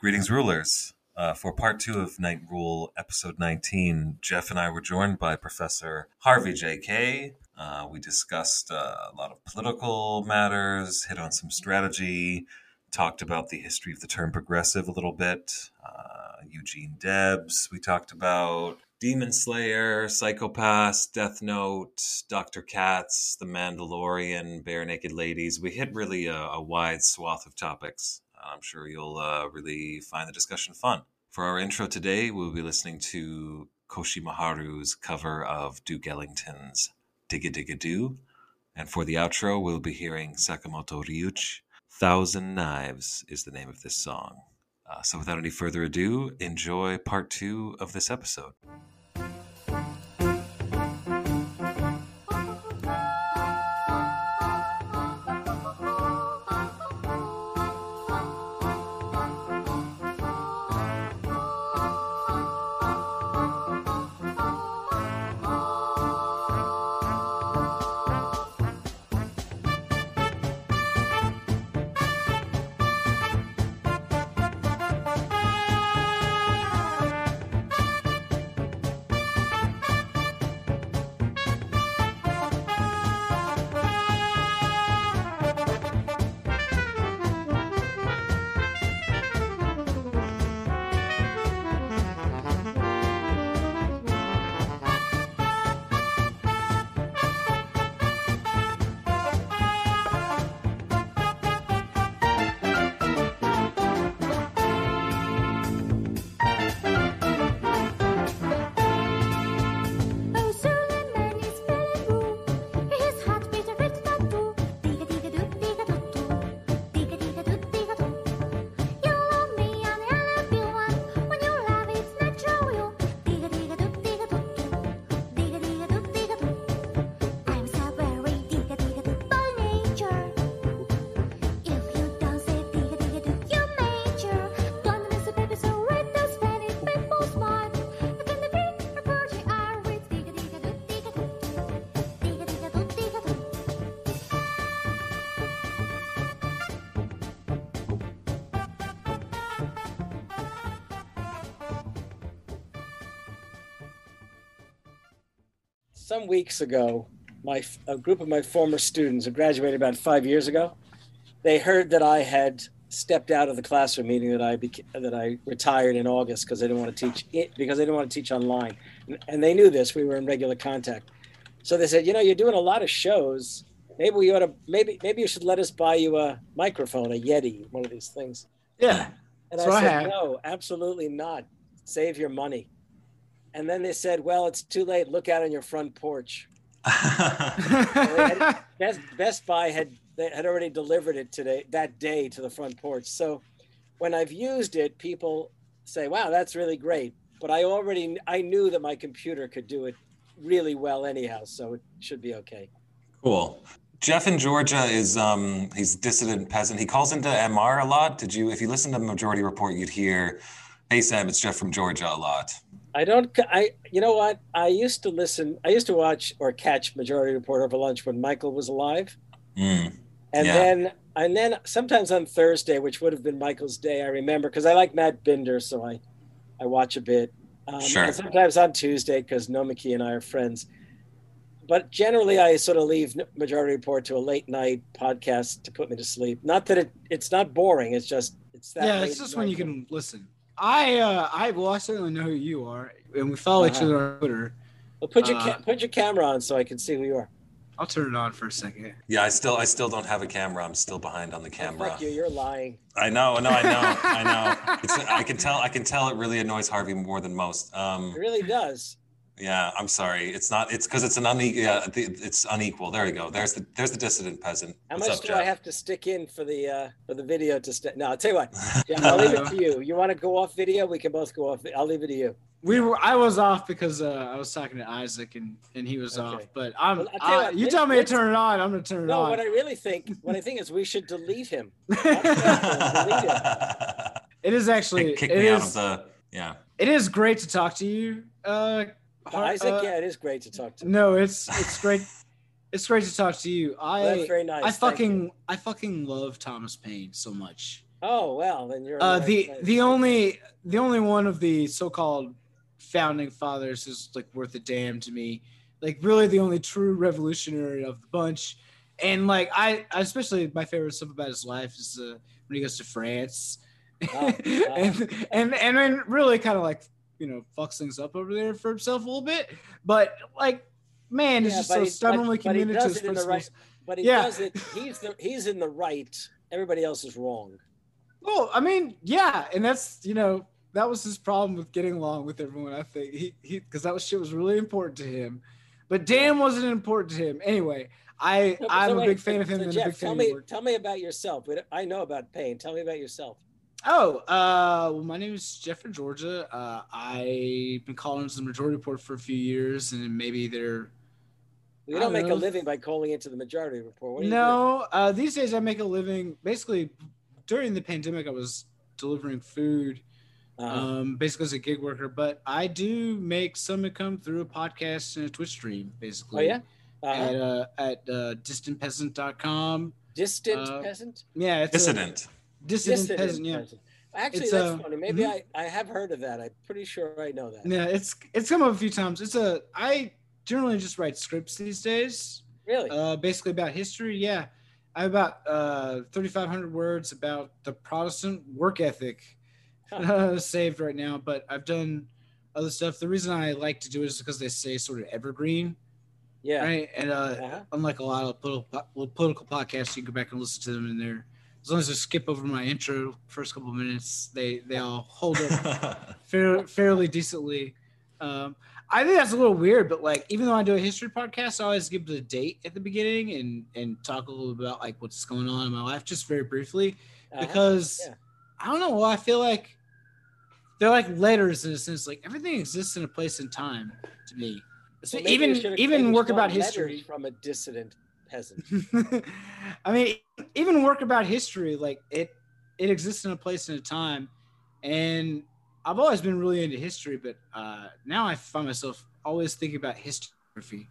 Greetings, rulers. Uh, for part two of Night Rule, episode 19, Jeff and I were joined by Professor Harvey J. Kaye Uh, we discussed uh, a lot of political matters, hit on some strategy, talked about the history of the term progressive a little bit, uh, Eugene Debs, we talked about Demon Slayer, Psycho-Pass, Death Note, Dr. Katz, The Mandalorian, Barenaked Ladies. We hit really a, a wide swath of topics. I'm sure you'll uh, really find the discussion fun. For our intro today, we'll be listening to Koshi Miharu's cover of Duke Ellington's Digga Digga Do. And for the outro, we'll be hearing Sakamoto Ryuichi. Thousand Knives is the name of this song. Uh, so without any further ado, enjoy part two of this episode. Some weeks ago, my a group of my former students who graduated about five years ago, they heard that I had stepped out of the classroom meeting that I beca- that I retired in August because I didn't want to teach it because I didn't want to teach online, and, they knew this. We were in regular contact, so they said, you know, you're doing a lot of shows. Maybe we ought to maybe maybe you should let us buy you a microphone, a Yeti, one of these things. Yeah. And So I I said, have. no, absolutely not. Save your money. And then they said, well, it's too late. Look out on your front porch. Best, Best Buy had they had already delivered it today that day to the front porch. So when I've used it, people say, "Wow, that's really great." But I already I knew that my computer could do it really well anyhow, so it should be okay. Cool. Jeff in Georgia is um he's dissident peasant. He calls into MR a lot. Did you if you listen to the Majority Report, you'd hear, "Hey Sam, it's Jeff from Georgia" a lot. I don't. I. You know what? I used to listen. I used to watch or catch Majority Report over lunch when Michael was alive, Mm. and Yeah. then and then sometimes on Thursday, which would have been Michael's day. I remember because I like Matt Binder, so I I watch a bit. Um, Sure. And sometimes on Tuesday because Nomiki and I are friends. But generally, I sort of leave Majority Report to a late night podcast to put me to sleep. Not that it it's not boring. It's just it's that. yeah, it's just when you can listen. I uh I well I certainly know who you are, and we follow each Uh-huh. other on Twitter. Well, put your uh, ca- put your camera on so I can see who you are. I'll turn it on for a second. Yeah, I still I still don't have a camera. I'm still behind on the Oh, camera. fuck you! You're lying. I know, no, I know, I know. It's, I can tell I can tell it really annoys Harvey more than most. Um, It really does. Yeah, I'm sorry. It's not. It's because it's an unequal. Yeah, it's unequal. There we go. There's the there's the dissident peasant. How What's much up, do Jeff? I have to stick in for the uh, for the video to stay? No, I'll tell you what. Jeff, I'll leave it to you. You want to go off video? We can both go off. I'll leave it to you. We were I was off because uh, I was talking to Isaac and and he was Okay. off. But I'm Well, tell you I- what, you let's- tell me to turn it on. I'm gonna turn it No, on. No, what I really think, what I think is we should delete him. it is actually kick kick it me out of the. Yeah. it is great to talk to you. Uh, Har- Isaac, uh, yeah, it is great to talk to. You. No, it's it's great. It's great to talk to you. I Well, that's very nice. I fucking I fucking love Thomas Paine so much. Oh well, then you're. Uh, right the place. the only the only one of the so-called founding fathers is like worth a damn to me. Like really the only true revolutionary of the bunch. And like I, I especially my favorite stuff about his life is uh, when he goes to France, Oh, and and and then really kind of like you know fucks things up over there for himself a little bit. But like, man, it's just so but- stubbornly but committed to his it in the principles. right- But he Yeah. does it. He's the he's in the right. Everybody else is wrong. Well, I mean, yeah, and that's you know that was his problem with getting along with everyone. I think he he because that was shit was really important to him, but Dan wasn't important to him. Anyway, I So- I'm so a wait, big fan of so him and a Jeff, tell me, of tell me about yourself. I know about Paine. Tell me about yourself. Oh, uh, well, my name is Jeff from Georgia. Uh, I've been calling to the Majority Report for a few years, and maybe they're We don't don't make know. a living by calling into the majority report. What no. Uh, these days, I make a living. Basically, during the pandemic, I was delivering food. Uh-huh. um, basically as a gig worker, but I do make some income through a podcast and a Twitch stream, basically. oh yeah. Uh-huh. At uh, at uh, distantpeasant.com. Distant uh, peasant. Yeah, it's Dissident. A dissident, Dissident peasant. Yeah, peasant. Actually, It's, that's uh, funny. Maybe mhm. I, I have heard of that. I'm pretty sure I know that. yeah. It's it's come up a few times. It's a I generally just write scripts these days. Really? Uh, basically about history. Yeah, I have about uh 3,500 words about the Protestant work ethic uh, saved right now. But I've done other stuff. The reason I like to do it is because they say sort of evergreen. yeah. right? And uh, Uh-huh. unlike a lot of political, political podcasts, you can go back and listen to them in there. As long as I skip over my intro first couple minutes, they they all hold up fair, fairly decently. Um, I think that's a little weird, but like even though I do a history podcast, I always give the date at the beginning and and talk a little about like what's going on in my life, just very briefly, Uh-huh. because Yeah. I don't know. Well, I feel like they're like letters in a sense. Like everything exists in a place and time to me. So Well, even even work about history. from a dissident peasant. I mean, even work about history, like it, it exists in a place and a time, and I've always been really into history, but uh, now I find myself always thinking about history.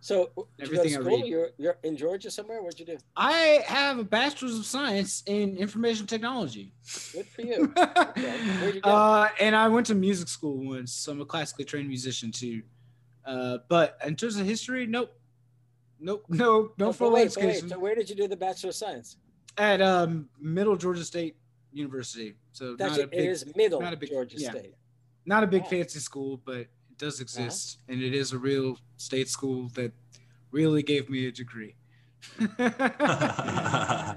So, did you go to Everything I school? You're, you're in Georgia somewhere? What'd you do? I have a bachelor's of science in information technology. Good for you. Where'd you go? uh, and I went to music school once, so I'm a classically trained musician too. Uh, but in terms of history, nope, nope, no, no Oh, but formal wait, but wait. So, where did you do the Bachelor of Science? at um, Middle Georgia State University. So That's not it, a big, it is middle not a big- Georgia yeah. State. not a big Oh. fancy school, but it does Uh-huh. exist, and it is a real state school that really gave me a degree.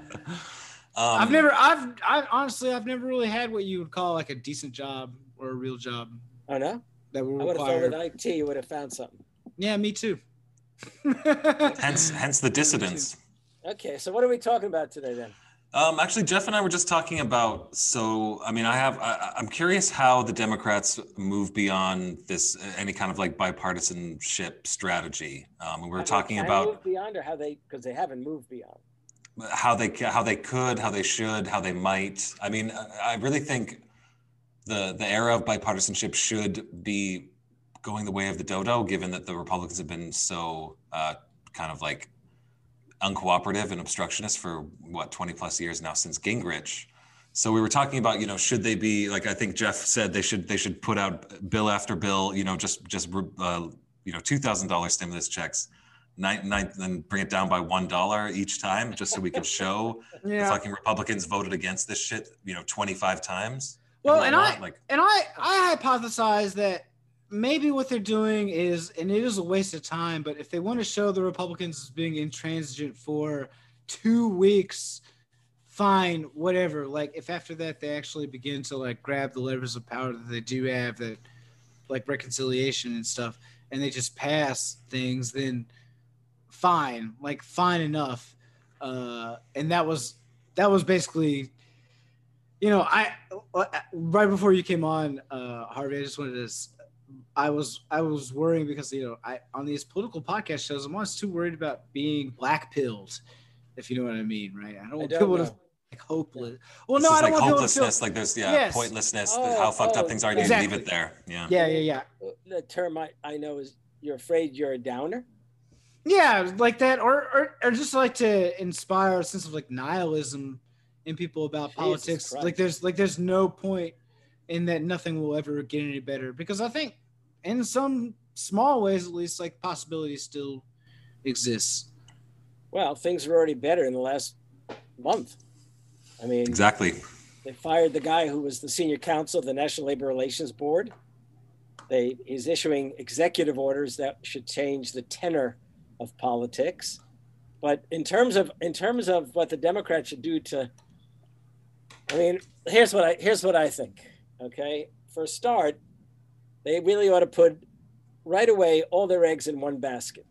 Um, I've never, I've, I honestly, I've never really had what you would call like a decent job or a real job I know that would I would have thought require. with IT you would have found something. Yeah, me too. Hence, hence the dissidents. Okay, so what are we talking about today then? Um, actually, Jeff and I were just talking about. So, I mean, I have. I, I'm curious how the Democrats move beyond this uh, any kind of like bipartisanship strategy. Um, we were How talking can about move beyond, or how they because they haven't moved beyond. how they how they could, how they should, how they might. I mean, I I really think the the era of bipartisanship should be going the way of the dodo, given that the Republicans have been so uh, kind of like uncooperative and obstructionist for what 20 plus years now since Gingrich. So we were talking about, you know, should they be like I think Jeff said they should they should put out bill after bill, you know, just just uh, you know two thousand dollars stimulus checks nine, nine, then bring it down by one dollar each time, just so we can show the fucking Republicans voted against this shit, you know, twenty five times. Well, why and? I, like, and I, I hypothesize that maybe what they're doing is, and it is a waste of time, but if they want to show the Republicans as being intransigent for two weeks, fine, whatever. Like if after that they actually begin to like grab the levers of power that they do have, that like reconciliation and stuff, and they just pass things, then fine, like fine enough. Uh, and that was that was basically you know, I right before you came on, uh, Harvey, I just wanted to. S- I was I was worrying because you know I on these political podcast shows I'm always too worried about being black pilled, if you know what I mean, right? I don't I don't people to know. like hopeless. Well, it's no, I don't like want hopelessness. Like there's yeah, Yes. pointlessness. Oh, how fucked oh, up things are. You leave it there. Yeah. Yeah, yeah, yeah, uh, The term I, I know is you're afraid you're a downer. yeah, like that, or or or just like to inspire a sense of like nihilism in people about Jesus politics. Christ. Like there's like there's no point in that nothing will ever get any better because I think in some small ways at least like possibility still exists. Well, things are already better in the last month. I mean, Exactly. they fired the guy who was the senior counsel of the National Labor Relations Board. They he's issuing executive orders that should change the tenor of politics. But in terms of in terms of what the Democrats should do to I mean, here's what I here's what I think. Okay. For a start, they really ought to put right away all their eggs in one basket,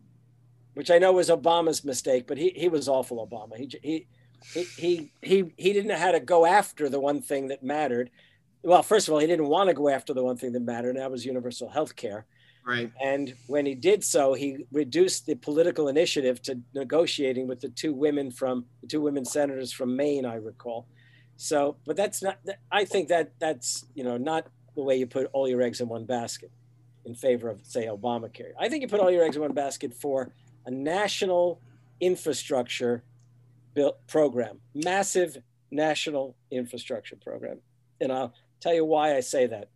which I know was Obama's mistake, but he, he was awful, Obama. He, he, he, he, he, he didn't know how to go after the one thing that mattered. Well, first of all, he didn't want to go after the one thing that mattered, and that was universal health care. Right. And when he did so, he reduced the political initiative to negotiating with the two women from the two women senators from Maine, I recall. So, but that's not. I think that that's you know not the way you put all your eggs in one basket in favor of say Obamacare. I think you put all your eggs in one basket for a national infrastructure built program, massive national infrastructure program, and I'll tell you why I say that.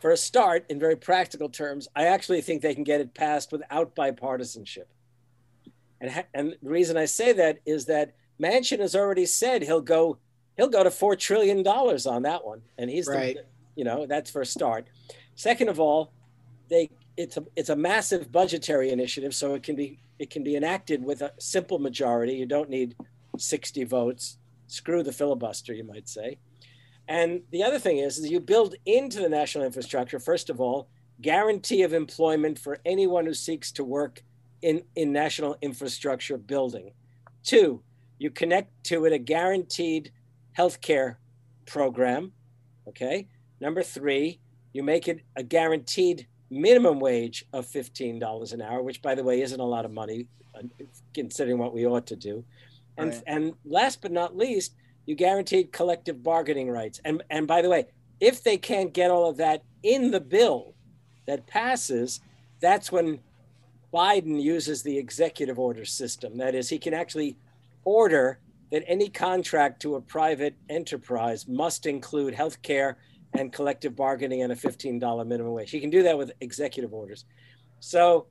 For a start, in very practical terms, I actually think they can get it passed without bipartisanship. And, and the reason I say that is that Manchin has already said he'll go he'll go to four trillion dollars on that one, and he's Right. the, you know that's for a start. Second of all, they it's a it's a massive budgetary initiative, so it can be it can be enacted with a simple majority. You don't need sixty votes. Screw the filibuster, you might say. And the other thing is, is you build into the national infrastructure, first of all, guarantee of employment for anyone who seeks to work in, in national infrastructure building. Two, you connect to it a guaranteed health care program. Okay. Number three, you make it a guaranteed minimum wage of $15 an hour, which, by the way, isn't a lot of money uh, considering what we ought to do. And, Right. and last but not least, you guaranteed collective bargaining rights. And, and by the way, if they can't get all of that in the bill that passes, that's when Biden uses the executive order system. That is, he can actually order that any contract to a private enterprise must include health care and collective bargaining and a $15 minimum wage. He can do that with executive orders. So,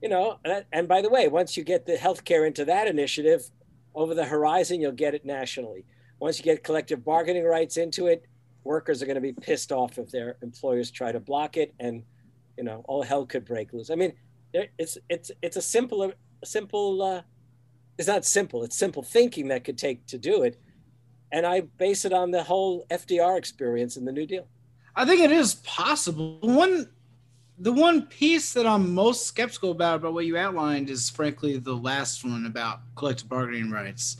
you know, and- by the way, once you get the health care into that initiative, over the horizon, you'll get it nationally. Once you get collective bargaining rights into it, workers are going to be pissed off if their employers try to block it, and you know, all hell could break loose. I mean, it's it's it's a simple simple. Uh, it's not simple. It's simple thinking that could take to do it, and I base it on the whole FDR experience in the New Deal. I think it is possible. One, the one piece that I'm most skeptical about about what you outlined is frankly the last one about collective bargaining rights.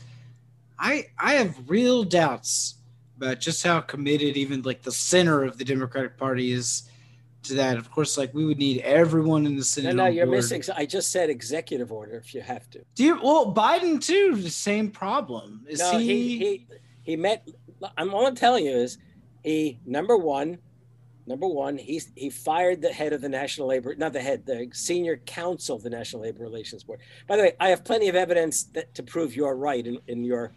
I I have real doubts about just how committed even like the center of the Democratic Party is to that. Of course, like we would need everyone in the No, Senate. no, on you're board. missing. I just said executive order. If you have to. Do you, well, Biden too. The same problem. Is no, he? he, he he met. I'm all I'm telling you is he number one, number one. He he fired the head of the National Labor, not the head, the senior counsel of the National Labor Relations Board. By the way, I have plenty of evidence that to prove you're right in, in your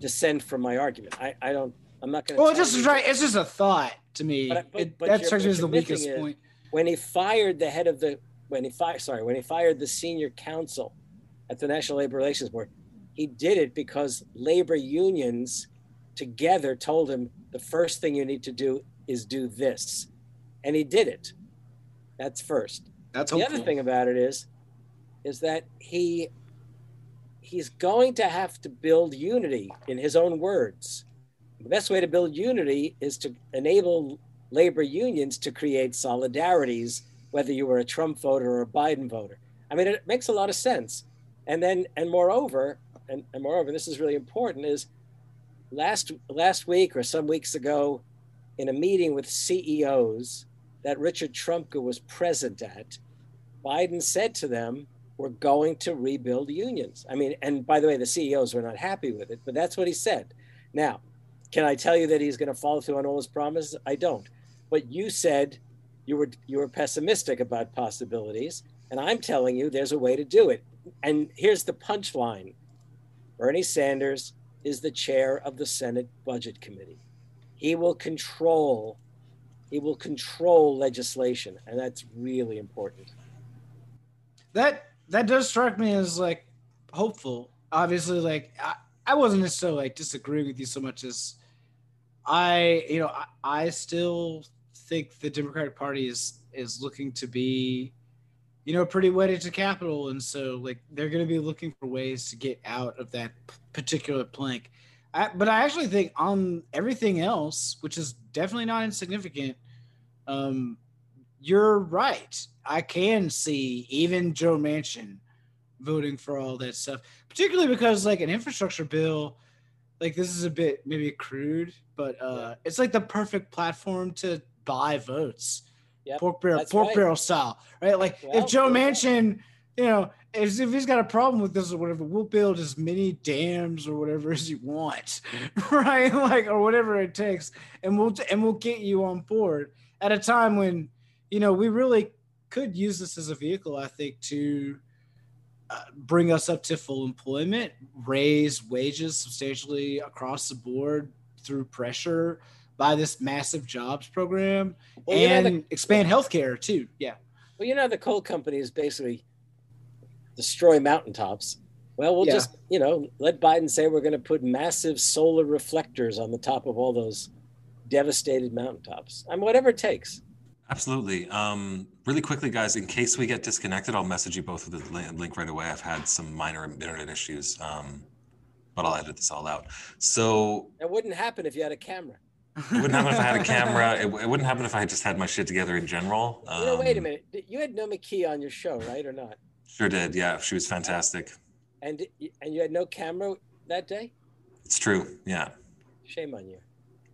dissent from my argument. I I don't. I'm not going to. well, it's just right. It's just a thought to me. But- but- It- but that you're- strikes me as the weakest is- point. when he fired the head of the when he fired sorry when he fired the senior counsel at the National Labor Relations Board, he did it because labor unions together told him the first thing you need to do is do this, and he did it. That's first. That's The hopeful. other thing about it is, is that he he's going to have to build unity in his own words. The best way to build unity is to enable labor unions to create solidarities, whether you were a Trump voter or a Biden voter. I mean, it makes a lot of sense. And then, and moreover, and, and moreover, this is really important, is last last week or some weeks ago, in a meeting with CEOs that Richard Trumka was present at, Biden said to them, "We're going to rebuild unions." I mean, and by the way, the CEOs were not happy with it, but that's what he said. Now, can I tell you that he's going to follow through on all his promises? I don't. But you said you were you were pessimistic about possibilities, and I'm telling you there's a way to do it. And here's the punchline: Bernie Sanders is the chair of the Senate Budget Committee. He will control he will control legislation, and that's really important. That that does strike me as like hopeful. Obviously, like I, I wasn't necessarily like disagreeing with you so much as I, you know, I, I still think the Democratic Party is is looking to be, you know, pretty wedded to capital, and so like they're going to be looking for ways to get out of that particular plank. I, but I actually think on everything else, which is definitely not insignificant, um, you're right. I can see even Joe Manchin voting for all that stuff, particularly because like an infrastructure bill, like this is a bit maybe crude, but uh, yeah. it's like the perfect platform to buy votes. Yep, pork barrel, pork right. barrel style, right? Like well, if Joe Manchin, you know, if, if he's got a problem with this or whatever, we'll build as many dams or whatever as you want, right? Like or whatever it takes, and we'll and we'll get you on board at a time when you know we really could use this as a vehicle. I think to bring us up to full employment, raise wages substantially across the board through pressure by this massive jobs program, well, and you know the, expand healthcare too. Yeah. Well, you know the coal companies basically destroy mountaintops. Well, we'll yeah. just, you know, let Biden say we're going to put massive solar reflectors on the top of all those devastated mountaintops. I mean, whatever it takes. Absolutely. Um, really quickly, guys, in case we get disconnected, I'll message you both with the link right away. I've had some minor internet issues, um, but I'll edit this all out. So it wouldn't happen if you had a camera. It wouldn't happen if I had a camera. It, it, wouldn't happen if I had just had my shit together in general. Um, know, wait a minute. You had Nomiki on your show, right, or not? Sure did. Yeah, she was fantastic. And and you had no camera that day. It's true. Yeah. Shame on you.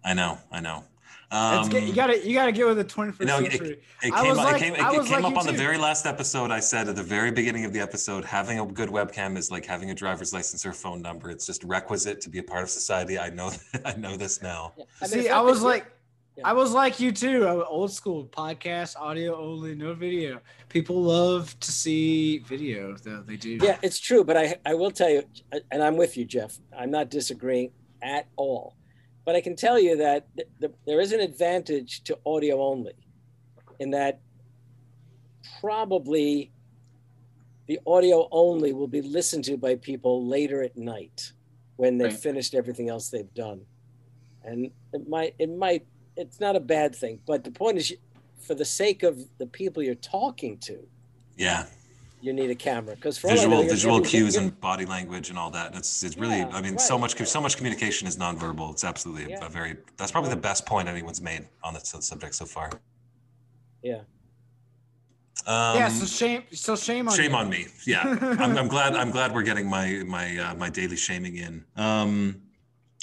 I know. I know. Um, you gotta you gotta get with the 21st you know, century. It, it came, like, it came, it, it came like up on too. the very last episode. I said at the very beginning of the episode, having a good webcam is like having a driver's license or phone number. It's just requisite to be a part of society. I know I know this now. Yeah. I See, I was like I was like you too. Old school podcast, audio only, no video. People love to see video, though they do. Yeah, it's true. But I, I will tell you, and I'm with you, Jeff. I'm not disagreeing at all. But I can tell you that th- th- there is an advantage to audio only, in that probably the audio only will be listened to by people later at night when they've right. finished everything else they've done, and it might it might it's not a bad thing. But the point is, for the sake of the people you're talking to, yeah, you need a camera because visual know, visual cues and body language and all that. It's it's really yeah, I mean right, so much so much communication is nonverbal. It's absolutely yeah. a, a, very that's probably the best point anyone's made on the subject so far. Yeah. Um, yeah. So shame. So shame on. Shame you. on me. Yeah. I'm, I'm glad. I'm glad we're getting my my uh, my daily shaming in. Um,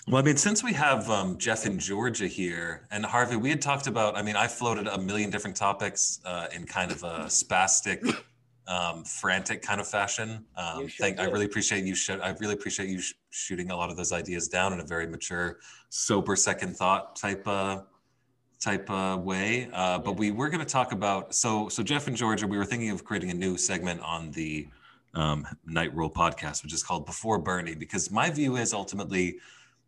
well, I mean, since we have um, Jeff in Georgia here and Harvey, we had talked about. I mean, I floated a million different topics uh, in kind of a spastic, um, frantic kind of fashion. Um, thank, I really appreciate you. Sh- I really appreciate you sh- shooting a lot of those ideas down in a very mature, sober second thought type uh, type uh, way. Uh, but we were going to talk about. So, so Jeff and Georgia, we were thinking of creating a new segment on the um, Night Rule podcast, which is called Before Bernie, because my view is ultimately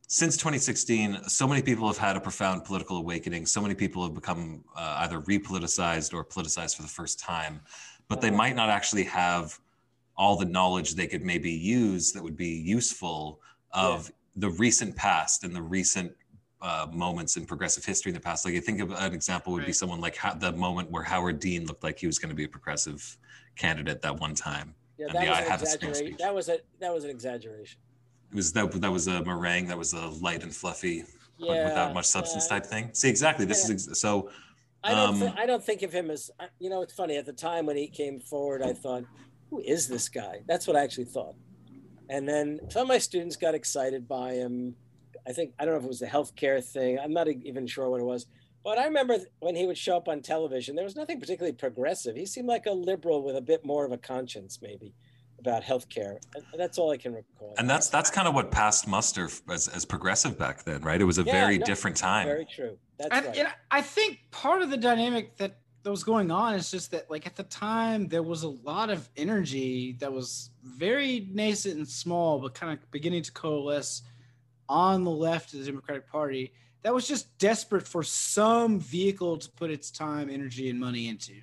since 2016, so many people have had a profound political awakening. So many people have become uh, either repoliticized or politicized for the first time, but they might not actually have all the knowledge they could maybe use that would be useful of yeah. the recent past and the recent uh, moments in progressive history in the past. Like I think of an example would right. be someone like the moment where Howard Dean looked like he was going to be a progressive candidate that one time. Yeah, that, was, an exaggeration. that was a that was an exaggeration it was that that was a meringue that was a light and fluffy yeah, without much substance type thing see exactly this yeah. is so I don't, um, th- I don't think of him as you know it's funny at the time when he came forward i thought who is this guy? That's what i actually thought. And then some of my students got excited by him. I think i don't know if it was the healthcare thing i'm not even sure what it was but i remember when he would show up on television there was nothing particularly progressive. He seemed like a liberal with a bit more of a conscience maybe about healthcare. And that's all I can recall. And that's that's kind of what passed muster as, as progressive back then, right? It was a yeah, very no, different time. Very true. That's and, right. And I think part of the dynamic that that was going on is just that like at the time there was a lot of energy that was very nascent and small but kind of beginning to coalesce on the left of the Democratic Party that was just desperate for some vehicle to put its time, energy, and money into.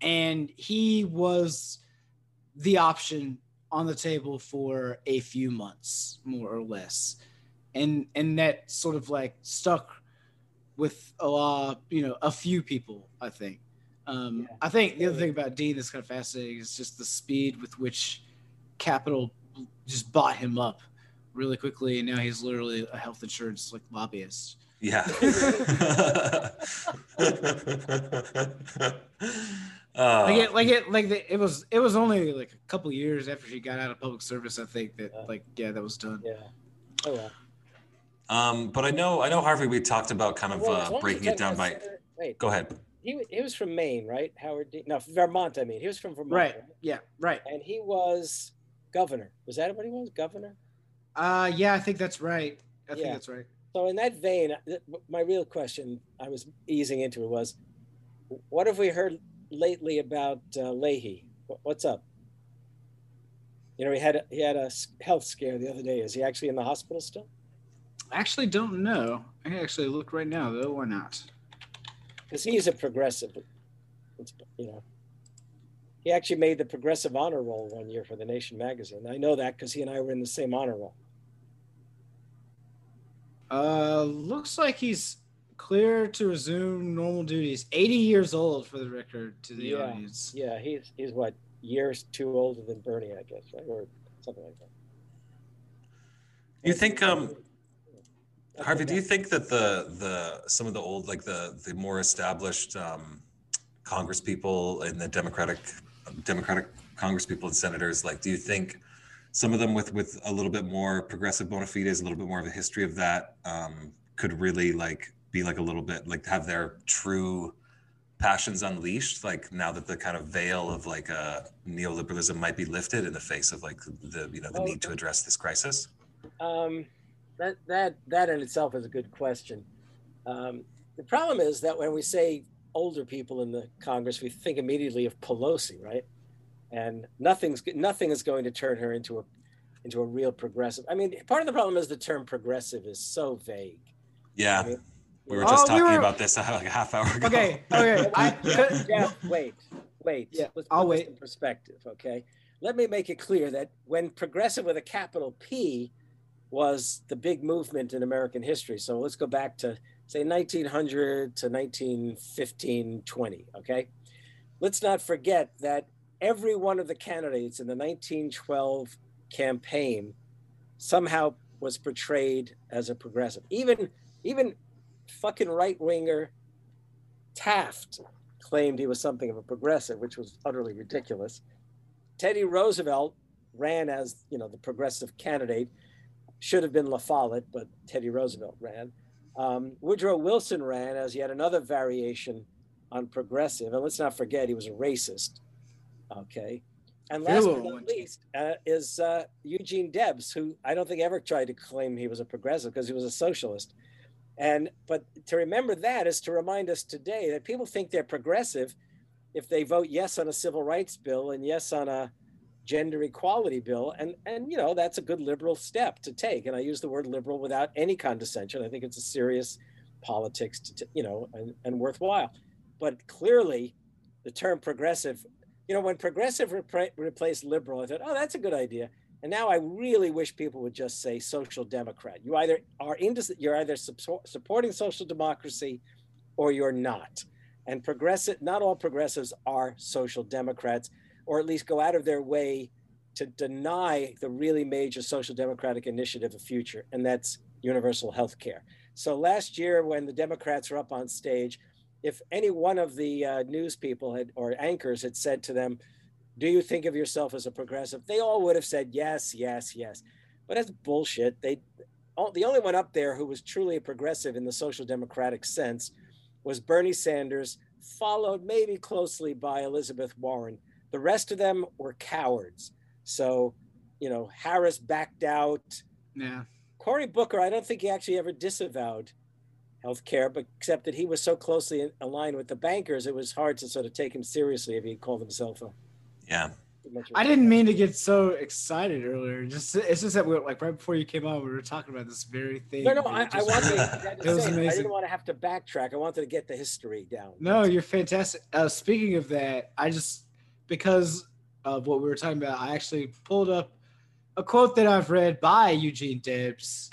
And he was the option on the table for a few months, more or less. And and that sort of like stuck with a lot, you know, a few people, I think. Um, Yeah. I think the other thing about Dean that's kind of fascinating is just the speed with which capital just bought him up really quickly, and now he's literally a health insurance like lobbyist. Yeah. Uh, Like it, like it, like the, it was. It was only like a couple years after she got out of public service. I think that, Yeah. like, yeah, that was done. Yeah. Oh well. um, but I know, I know, Harvey. We talked about kind of Well, uh, breaking it down by. Wait, Go ahead. he he was from Maine, right? Howard Dean. No, Vermont. I mean, he was from Vermont, Right. Yeah. Right. And he was governor. Was that what he was? Governor. Uh, yeah, I think that's right. I think Yeah. that's right. So in that vein, my real question I was easing into it was, what have we heard lately about uh, Leahy? What's up? You know, he had a, he had a health scare the other day. Is he actually in the hospital still? I actually don't know. I can actually look right now though. Why not? Because he's a progressive. It's, you know, he actually made the progressive honor roll one year for the Nation magazine. I know that because he and I were in the same honor roll. Uh, looks like he's clear to resume normal duties. 80 years old for the record to the Yeah. audience. Yeah, he's he's what years too older than Bernie, I guess, right, or something like that. You think, um, I Harvey, do you think that the the some of the old like the the more established um, Congress people and the Democratic Democratic Congress people and senators like do you think some of them with with a little bit more progressive bona fides, a little bit more of a history of that, um, could really like be like a little bit like have their true passions unleashed like now that the kind of veil of like uh neoliberalism might be lifted in the face of like the you know the Oh, need to address this crisis Um, that that that in itself is a good question. Um, the problem is that when we say older people in the Congress, we think immediately of Pelosi, right? And nothing's nothing is going to turn her into a into a real progressive. I mean, part of the problem is the term progressive is so vague. yeah I mean, We were Oh, just we talking were- about this uh, like a half hour ago. Okay. Okay. I, Jeff, wait, wait. Yeah, Let's I'll wait. in perspective, okay? Let me make it clear that when progressive with a capital P was the big movement in American history. So let's go back to say 1900 to 1915, 20, okay? Let's not forget that every one of the candidates in the 1912 campaign somehow was portrayed as a progressive. Even even fucking right winger Taft claimed he was something of a progressive, which was utterly ridiculous. Teddy Roosevelt ran as you know the progressive candidate. Should have been La Follette, but Teddy Roosevelt ran. Um, Woodrow Wilson ran as yet another variation on progressive, and let's not forget he was a racist. Okay, and last but not least uh, is uh, Eugene Debs, who I don't think ever tried to claim he was a progressive because he was a socialist. And but to remember that is to remind us today that people think they're progressive if they vote yes on a civil rights bill and yes on a gender equality bill. And and you know that's a good liberal step to take. And i use the word liberal without any condescension. I think it's a serious politics to you know and, and worthwhile. But clearly the term progressive you know when progressive repra- replaced liberal i thought oh that's a good idea and now I really wish people would just say social democrat. You either are into you're either support, supporting social democracy or you're not. And progressive not all progressives are social democrats or at least go out of their way to deny the really major social democratic initiative of future and that's universal health care. So last year when the Democrats were up on stage, if any one of the uh, news people had or anchors had said to them, do you think of yourself as a progressive? They all would have said yes, yes, yes. But that's bullshit. They, all, the only one up there who was truly a progressive in the social democratic sense was Bernie Sanders, followed maybe closely by Elizabeth Warren. The rest of them were cowards. So, you know, Harris backed out. yeah. Cory Booker, I don't think he actually ever disavowed health care, but except that he was so closely aligned with the bankers, it was hard to sort of take him seriously if he called himself a Yeah. I didn't mean to get so excited earlier. Just it's just that we were, like right before you came on, we were talking about this very thing. No, no, I, just, I wanted. To, it was say, amazing. I didn't want to have to backtrack. I wanted to get the history down. No, you're fantastic. Uh, speaking of that, I just because of what we were talking about, I actually pulled up a quote that I've read by Eugene Debs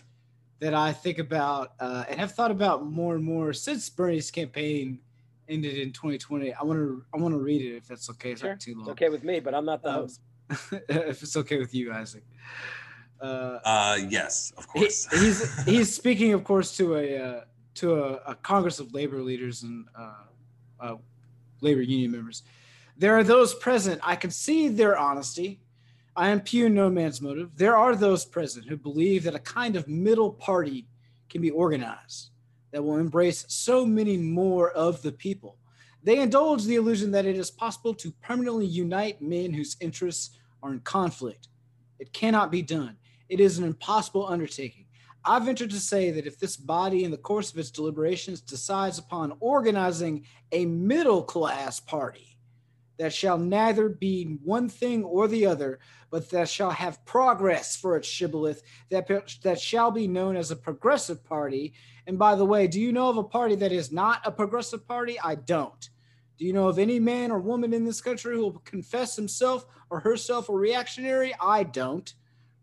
that I think about uh, and have thought about more and more since Bernie's campaign ended in 2020. I want to I want to read it if that's okay. It's Sure. not too long. It's okay with me, but I'm not the Um, host. if it's okay with you, Isaac. Uh, Uh, yes, of he- course. he's he's speaking, of course, to a uh, to a, a Congress of labor leaders and uh, uh, labor union members. There are those present. I concede their honesty. I impugn no man's motive. There are those present who believe that a kind of middle party can be organized that will embrace so many more of the people. They indulge the illusion that it is possible to permanently unite men whose interests are in conflict. It cannot be done. It is an impossible undertaking. I venture to say that if this body, in the course of its deliberations, decides upon organizing a middle class party that shall neither be one thing or the other, but that shall have progress for its shibboleth, that, that shall be known as a progressive party. And by the way, do you know of a party that is not a progressive party? I don't. Do you know of any man or woman in this country who will confess himself or herself a reactionary? I don't.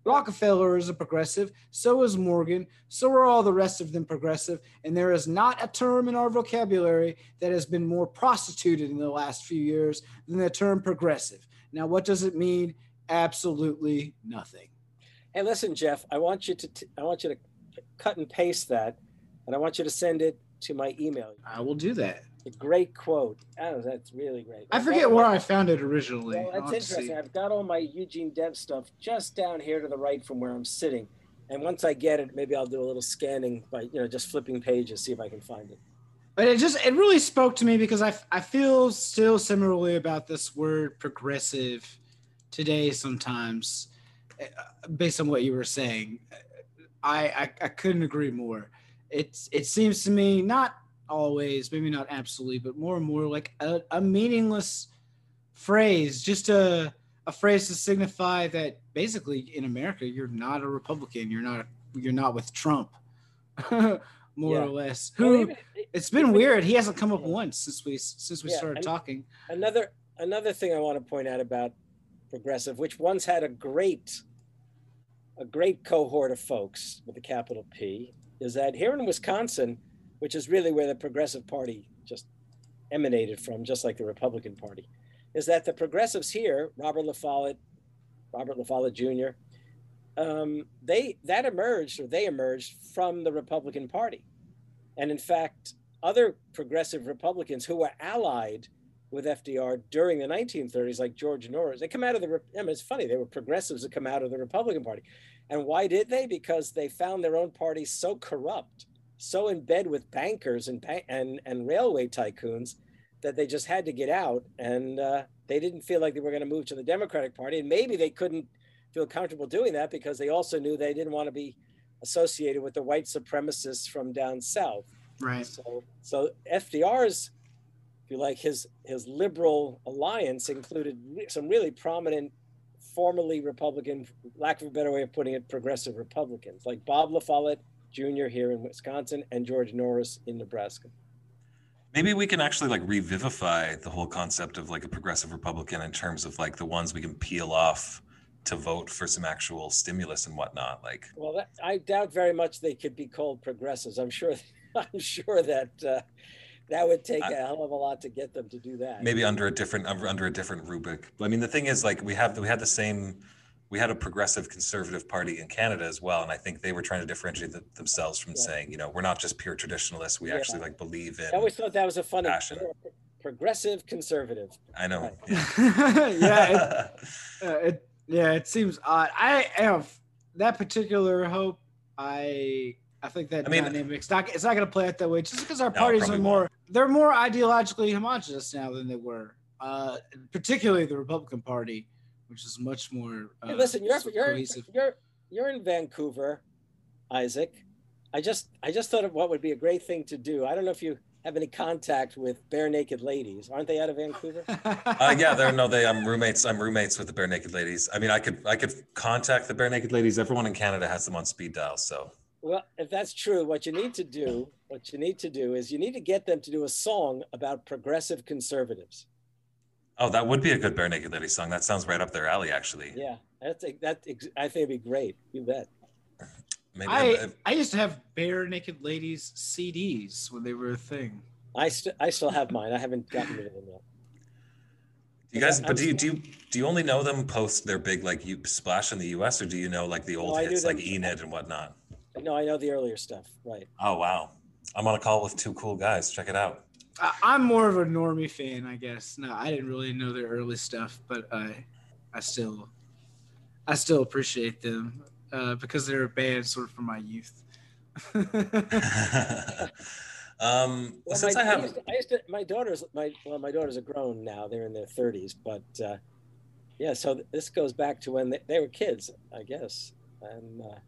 Rockefeller is a progressive, so is Morgan, so are all the rest of them progressive, and there is not a term in our vocabulary that has been more prostituted in the last few years than the term progressive. Now, what does it mean? Absolutely nothing. Hey, listen, Jeff. I want you to t- I want you to cut and paste that, and I want you to send it to my email. I will do that. A great quote. Oh, that's really great. I forget where I found it originally. Well, I'll that's have see. interesting. I've got all my Eugene Debs stuff just down here to the right from where I'm sitting. And once I get it, maybe I'll do a little scanning by, you know, just flipping pages, see if I can find it. But it just it really spoke to me because I I feel still similarly about this word progressive today sometimes uh, based on what you were saying. I I, I couldn't agree more. It's it seems to me not always, maybe not absolutely, but more and more like a, a meaningless phrase, just a a phrase to signify that basically in America you're not a Republican, you're not you're not with Trump. more Yeah. or less. Well, Who even- it's been even- weird. He hasn't come up once since we since we Yeah, started talking. another another thing I want to point out about progressive, which once had a great a great cohort of folks with a capital P, is that here in Wisconsin, which is really where the Progressive Party just emanated from, just like the Republican Party, is that the progressives here, Robert La Follette, Robert La Follette Jr., um, they that emerged or they emerged from the Republican Party, and in fact, other progressive Republicans who were allied with FDR during the 1930s, like George Norris. They come out of the, I mean, it's funny, they were progressives that come out of the Republican Party. And why did they? Because they found their own party so corrupt, so in bed with bankers and, and, and railway tycoons that they just had to get out. And uh, they didn't feel like they were going to move to the Democratic Party. And maybe they couldn't feel comfortable doing that because they also knew they didn't want to be associated with the white supremacists from down south. Right. So, so FDR's, if you like, his his liberal alliance included some really prominent, formerly Republican, lack of a better way of putting it, progressive Republicans like Bob La Follette Jr. here in Wisconsin and George Norris in Nebraska. Maybe we can actually like revivify the whole concept of like a progressive Republican in terms of like the ones we can peel off to vote for some actual stimulus and whatnot. Like, Well, that, I doubt very much they could be called progressives. I'm sure. I'm sure that uh, that would take I- a hell of a lot to get them to do that. maybe under a different under under a different rubric. I mean, the thing is, like, we have we had the same. We had a progressive conservative party in Canada as well, and I think they were trying to differentiate th- themselves from Yeah. saying, you know, we're not just pure traditionalists. We Yeah. actually like believe in. I always thought that was a funny Passion. progressive conservative. I know. Right. Yeah. yeah. It, uh, it yeah. It seems odd. I have that particular hope. I I think that I mean- dynamic's not. It's not going to play out that way just because our No, parties are probably more. They're more ideologically homogenous now than they were. Uh, particularly the Republican Party, which is much more. Uh, Hey, listen, you're you're cohesive. you're you're in Vancouver, Isaac. I just I just thought of what would be a great thing to do. I don't know if you have any contact with Barenaked Ladies. Aren't they out of Vancouver? Uh, yeah, they're no, they. I'm roommates. I'm roommates with the Barenaked Ladies. I mean, I could, I could contact the Barenaked Ladies. Everyone in Canada has them on speed dial. So Well, if that's true, what you need to do, what you need to do is you need to get them to do a song about progressive conservatives. Oh, that would be a good Barenaked Lady song. That sounds right up their alley, actually. Yeah, that's that. I think it'd be great. You bet. Maybe I if- I used to have Barenaked Ladies CDs when they were a thing. I st- I still have mine. I haven't gotten rid of them yet. you guys, but do you do you do you only know them post their big like you splash in the U.S. or do you know like the old oh, I hits like Enid and whatnot? No, I know the earlier stuff. Right. Oh wow, I'm on a call with two cool guys. Check it out. I, I'm more of a normie fan, I guess. No, I didn't really know their early stuff, but I, I still, I still appreciate them uh, because they're a band sort of from my youth. um, Well, since my, I have used to, I used to, my daughters, my well, my daughters are grown now. They're in their thirties, but uh, yeah. So th- this goes back to when they, they were kids, I guess. And uh,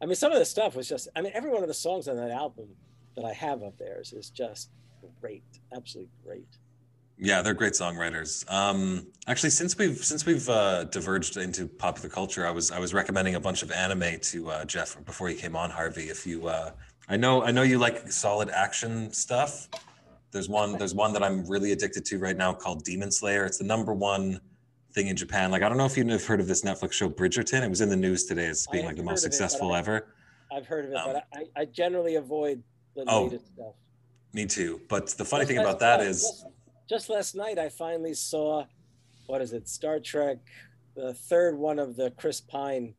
I mean, some of the stuff was just. I mean, every one of the songs on that album that I have of theirs is just great, absolutely great. Yeah, they're great songwriters. Um, actually, since we've since we've uh, diverged into popular culture, I was I was recommending a bunch of anime to uh, Jeff before he came on. Harvey, if you, uh, I know I know you like solid action stuff. There's one there's one that I'm really addicted to right now called Demon Slayer. It's the number one thing in Japan. Like I don't know if you've heard of this Netflix show Bridgerton. It was in the news today as being like the most of it, successful ever. I've heard of it, Um, but I, I generally avoid the Oh. latest stuff. Me too. But the funny Just thing about that is. just, just last night I finally saw what is it? Star Trek, the third one of the Chris Pine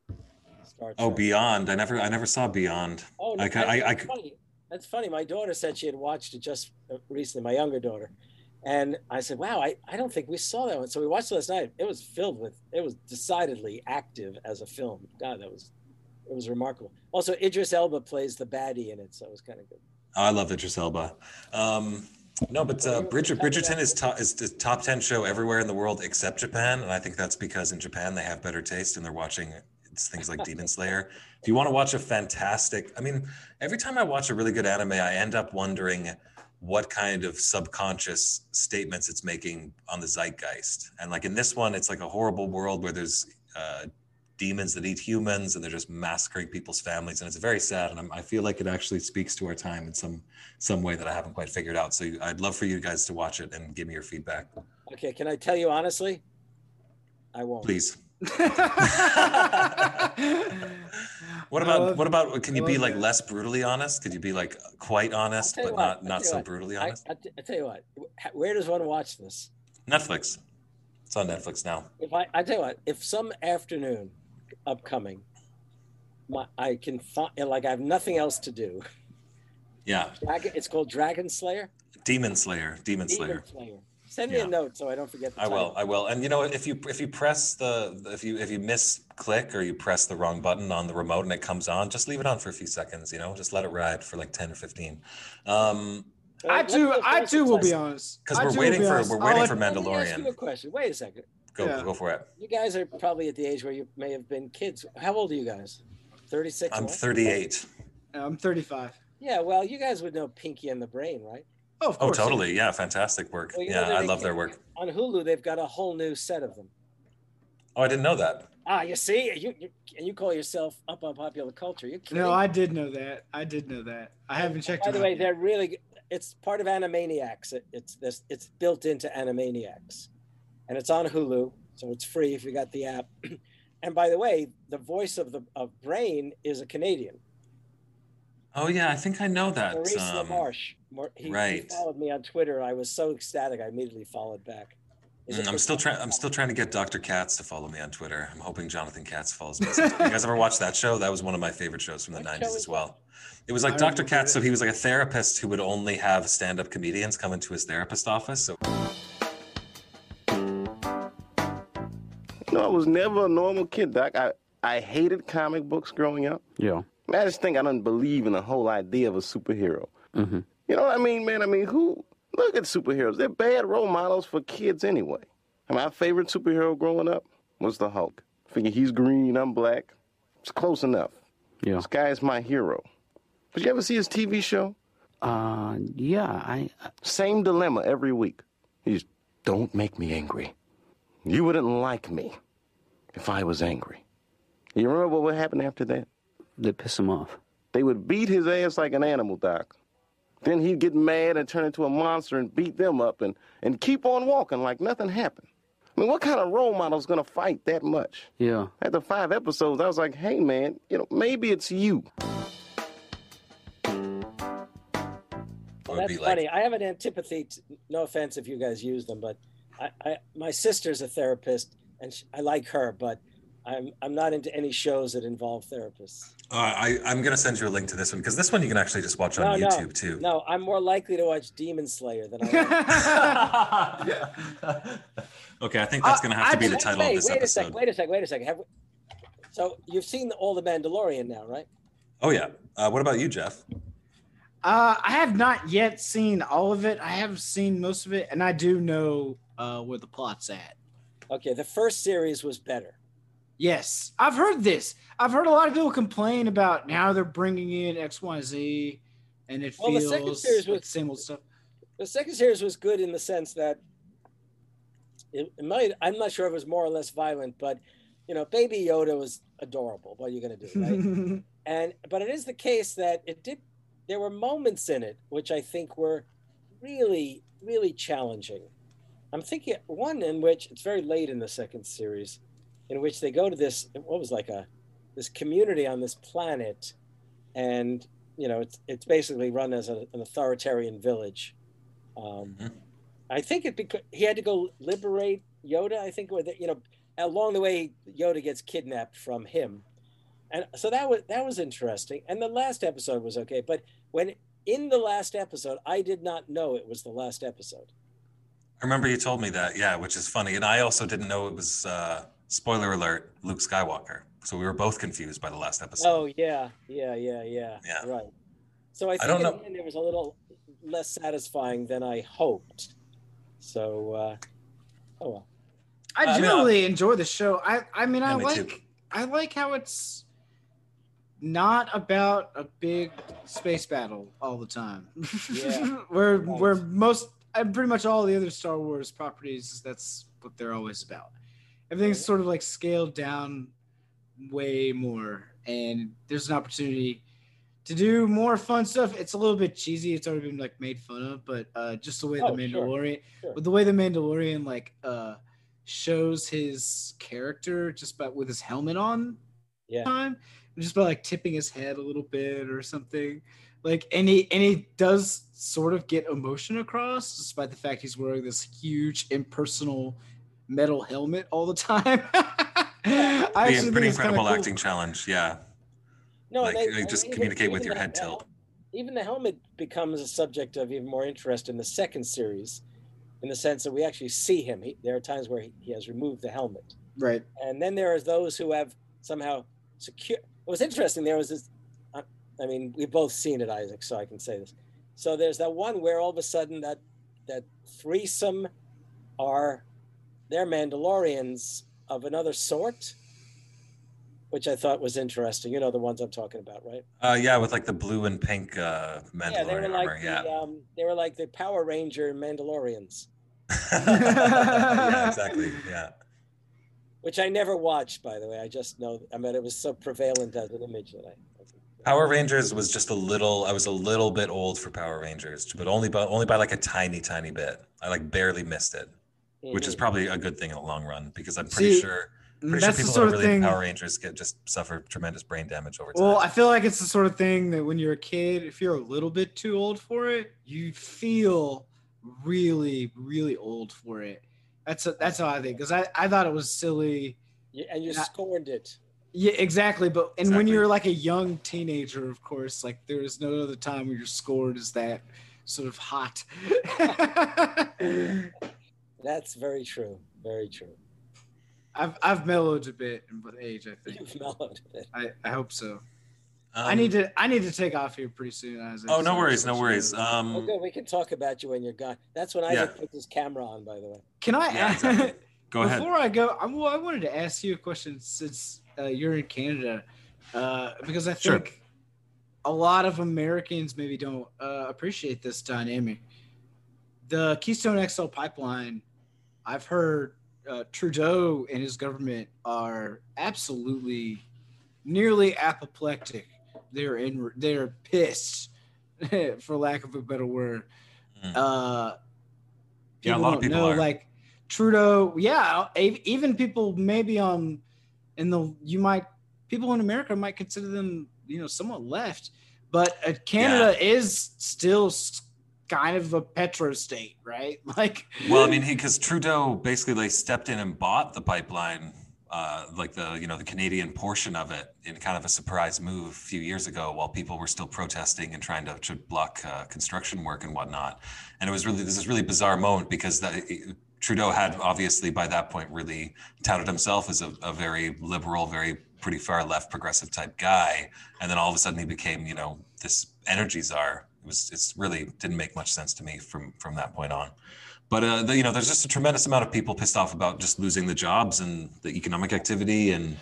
Star Trek. Oh, Beyond! I never, I never saw Beyond. Oh, no, ca- that's, I- I funny. That's funny. My daughter said she had watched it just uh, recently. My younger daughter, and I said, "Wow, I, I don't think we saw that one." So we watched it last night. It was filled with. It was decidedly active as a film. God, that was. It was remarkable. Also, Idris Elba plays the baddie in it, so it was kind of good. Oh, I love Idris Elba. Um, no, but uh, Bridger, Bridgerton is, top is the top 10 show everywhere in the world except Japan. And I think that's because in Japan they have better taste and they're watching it's things like Demon Slayer. If you want to watch a fantastic, I mean, every time I watch a really good anime, I end up wondering what kind of subconscious statements it's making on the zeitgeist. And like in this one, it's like a horrible world where there's uh, demons that eat humans and they're just massacring people's families and it's very sad and I'm, i feel like it actually speaks to our time in some some way that i haven't quite figured out so you, i'd love for you guys to watch it and give me your feedback Okay, can I tell you honestly? I won't. please what about love- what about uh, can you be like that. less brutally honest could you be like quite honest but what, not not so what. brutally honest I, I tell you what. Where does one watch this? netflix it's on netflix now If I, I tell you what, if some afternoon upcoming, my I can find like I have nothing else to do. yeah Dragon, it's called Dragon Slayer. demon slayer demon Demon slayer Slayer. Send me Yeah. a note so I don't forget. The I will. I will. And you know, if you if you press the if you if you miss click or you press the wrong button on the remote and it comes on, just leave it on for a few seconds. You know, just let it ride for like ten or fifteen. Um, But I let's too, I first too will be honest. because we're too will waiting for we're waiting let- for Let me ask you a question. Wait a second. Go Yeah. go for it. You guys are probably at the age where you may have been kids. How old are you guys? Thirty-six. I'm 38. I'm 35. Yeah, well, you guys would know Pinky and the Brain, right? Oh, of Oh, totally. Yeah, fantastic work. Well, you know Yeah, I love their work. On Hulu, they've got a whole new set of them. Oh, I didn't know that. Ah, you see, you, you and you call yourself up on popular culture. You kidding? No, I did know that. I did know that. I haven't checked. It. By the way, yet. they're really. It's part of Animaniacs. It, it's this. It's built into Animaniacs, and it's on Hulu, so it's free if you got the app. and by the way, the voice of the of Brain is a Canadian, Oh yeah, I think I know that. Maurice Um, LaMarche. Mar- he, he followed me on Twitter. and I was so ecstatic. I immediately followed back. Mm, I'm still trying. I'm still trying to get Dr. Katz to follow me on Twitter. I'm hoping Jonathan Katz follows me. sometime. you guys ever watch that show? That was one of my favorite shows from the What 90s as well. It was like I Dr. Katz. So he was like a therapist who would only have stand-up comedians come into his therapist office. So You know, I was never a normal kid, Doc. I, I hated comic books growing up. Yeah. Man, I just think I don't believe in the whole idea of a superhero. Mm-hmm. You know what I mean, man? I mean, who? Look at superheroes. They're bad role models for kids anyway. And my favorite superhero growing up was the Hulk. Figure he's green, I'm black. It's close enough. Yeah. This guy is my hero. Did you ever see his TV show? Uh, yeah, I. Same dilemma every week. He's don't make me angry. You wouldn't like me if I was angry. You remember what would happen after that? They piss him off. They would beat his ass like an animal, Doc. Then he'd get mad and turn into a monster and beat them up and, and keep on walking like nothing happened. I mean, what kind of role model's gonna fight that much? Yeah. After five episodes, I was like, hey man, you know, maybe it's you. It That's be funny. I have an antipathy. To, no offense if you guys use them, but I, I my sister's a therapist, and she, I like her, but I'm I'm not into any shows that involve therapists. uh, I, I'm gonna send you a link to this one because this one you can actually just watch on No, no. YouTube too. No, I'm more likely to watch Demon Slayer than I. am. okay, I think that's gonna have to be the Wait, title of wait, this wait a sec. Wait a sec. Wait a second. Have we, so you've seen all the Mandalorian now, right? Oh yeah. Uh, what about you, Jeff? Uh, I have not yet seen all of it. I have seen most of it, and I do know uh, where the plot's at. Okay, the first series was better. Yes, I've heard this. I've heard a lot of people complain about now they're bringing in X, Y, Z, and it Well, the feels second series like was- the same old stuff. The second series was good in the sense that it, it might. I'm not sure if it was more or less violent, but you know, Baby Yoda was adorable. What are you going to do, right? and but it is the case that it did. There were moments in it which I think were really, really challenging. I'm thinking one in which it's very late in the second series, in which they go to this what was like a this community on this planet, and you know it's it's basically run as a, an authoritarian village. Um, Mhm. I think it because he had to go liberate Yoda. I think, that you know, along the way, Yoda gets kidnapped from him, and so that was that was interesting. And the last episode was okay, but when in the last episode, I did not know it was the last episode. I remember you told me that, yeah, which is funny. And I also didn't know it was uh, spoiler alert, Luke Skywalker. So we were both confused by the last episode. Oh yeah, yeah, yeah, yeah. Yeah. Right. So I think don't know. the end it was a little less satisfying than I hoped. So, uh, oh well. I I mean, generally enjoy the show. I I mean I me like too. I like how it's not about a big space battle all the time. Yeah. where Right. where most and pretty much all the other Star Wars properties that's what they're always about. Everything's sort of like scaled down way more and there's an opportunity to do more fun stuff. It's a little bit cheesy. It's already been like made fun of, but uh, just the way Oh, the. Mandalorian, Sure. with the way the Mandalorian like uh, shows his character just by with his helmet on Yeah. time, just by like tipping his head a little bit or something. Like and he and he does sort of get emotion across, despite the fact he's wearing this huge impersonal metal helmet all the time. I pretty think pretty it's kinda incredible cool. acting challenge. Yeah. No, Like, they- you just even- communicate with even your head tilt. Even the helmet becomes a subject of even more interest in the second series, in the sense that we actually see him. He, there are times where he, he has removed the helmet, Right. and then there are those who have somehow secure. What was interesting there was this. uh, I mean, we've both seen it, Isaac, so I can say this. So there's that one where all of a sudden that that threesome are they're Mandalorians of another sort, which I thought was interesting. You know the ones I'm talking about, right? Uh, yeah, with like the blue and pink uh, Mandalorian yeah, they were like armor. the, Yeah. um, they were like the Power Ranger Mandalorians, yeah, exactly. Yeah. which I never watched, by the way. I just know. I mean, it was so prevalent as an image that I. Power Rangers was just a little. I was a little bit old for Power Rangers, but only by only by like a tiny, tiny bit. I like barely missed it, which is Mhm. probably a good thing in the long run because I'm pretty See, sure pretty That's sure people sort that are really thing. Power Rangers get just suffer tremendous brain damage over time. Well, I feel like it's the sort of thing that when you're a kid, if you're a little bit too old for it, you feel really, really old for it. That's that's how I think. Because I, I thought it was silly. Yeah, and you Yeah. scorned it. Yeah, exactly. But and when you're like a young teenager, of course, like there's no other time where your scored is that sort of hot. That's very true. Very true. I've I've mellowed a bit with age. I think. You've mellowed it. I, I hope so. I Um, need to I need to take off here pretty soon. Isaac, Oh, no so- worries, no worries. Oh, Um, good. We can talk about you when you're gone. That's when Yeah. put this camera on. By the way. Can I Yeah, ask? exactly. go ahead. Before I go, I, well, I wanted to ask you a question since uh, you're in Canada, uh, because I Sure. think a lot of Americans maybe don't uh, appreciate this dynamic. The Keystone XL pipeline, I've heard uh, Trudeau and his government are absolutely nearly apoplectic. They're in. They're pissed, for lack of a better word. Mm. Uh, Yeah, a lot of people know, are. like Trudeau. Yeah, even people maybe on in the you might people in America might consider them you know somewhat left, but uh, Canada is still kind of a petro state, right? Like, Well, I mean, because Trudeau basically like stepped in and bought the pipeline, uh, like the you know the Canadian portion of it, in kind of a surprise move a few years ago, while people were still protesting and trying to, to block uh, construction work and whatnot. And it was really this is really bizarre moment because that Trudeau had obviously by that point really touted himself as a, a very liberal, very pretty far left progressive type guy, and then all of a sudden he became you know this energy czar. It was it's really didn't make much sense to me from from that point on. But uh, the, you know, there's just a tremendous amount of people pissed off about just losing the jobs and the economic activity. And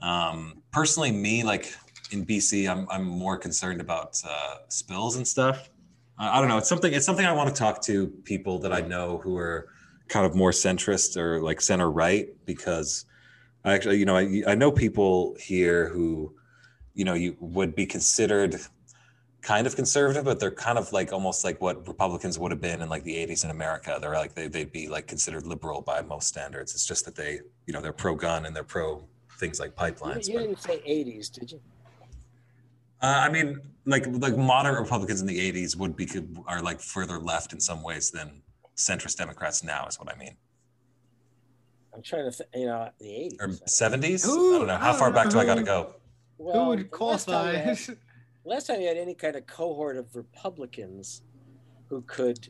um, personally, me, like in BC, I'm I'm more concerned about uh, spills and stuff. I, I don't know. It's something. It's something I want to talk to people that I know who are kind of more centrist or like center right because I actually, you know, I I know people here who, you know, you would be considered kind of conservative, but they're kind of like almost like what Republicans would have been in like the 80s in America. They're like they they'd be like considered liberal by most standards. It's just that they, you know, they're pro gun and they're pro things like pipelines. you but- didn't say 80s, did you? uh, I mean, like like moderate Republicans in the '80s would be are like further left in some ways than centrist Democrats now, is what I mean. I'm trying to, th- you know, the 80s. Or '70s? Who- I don't know. How don't far back do I got to who- go? who would the last qualify? you had- last time you had any kind of cohort of Republicans who could.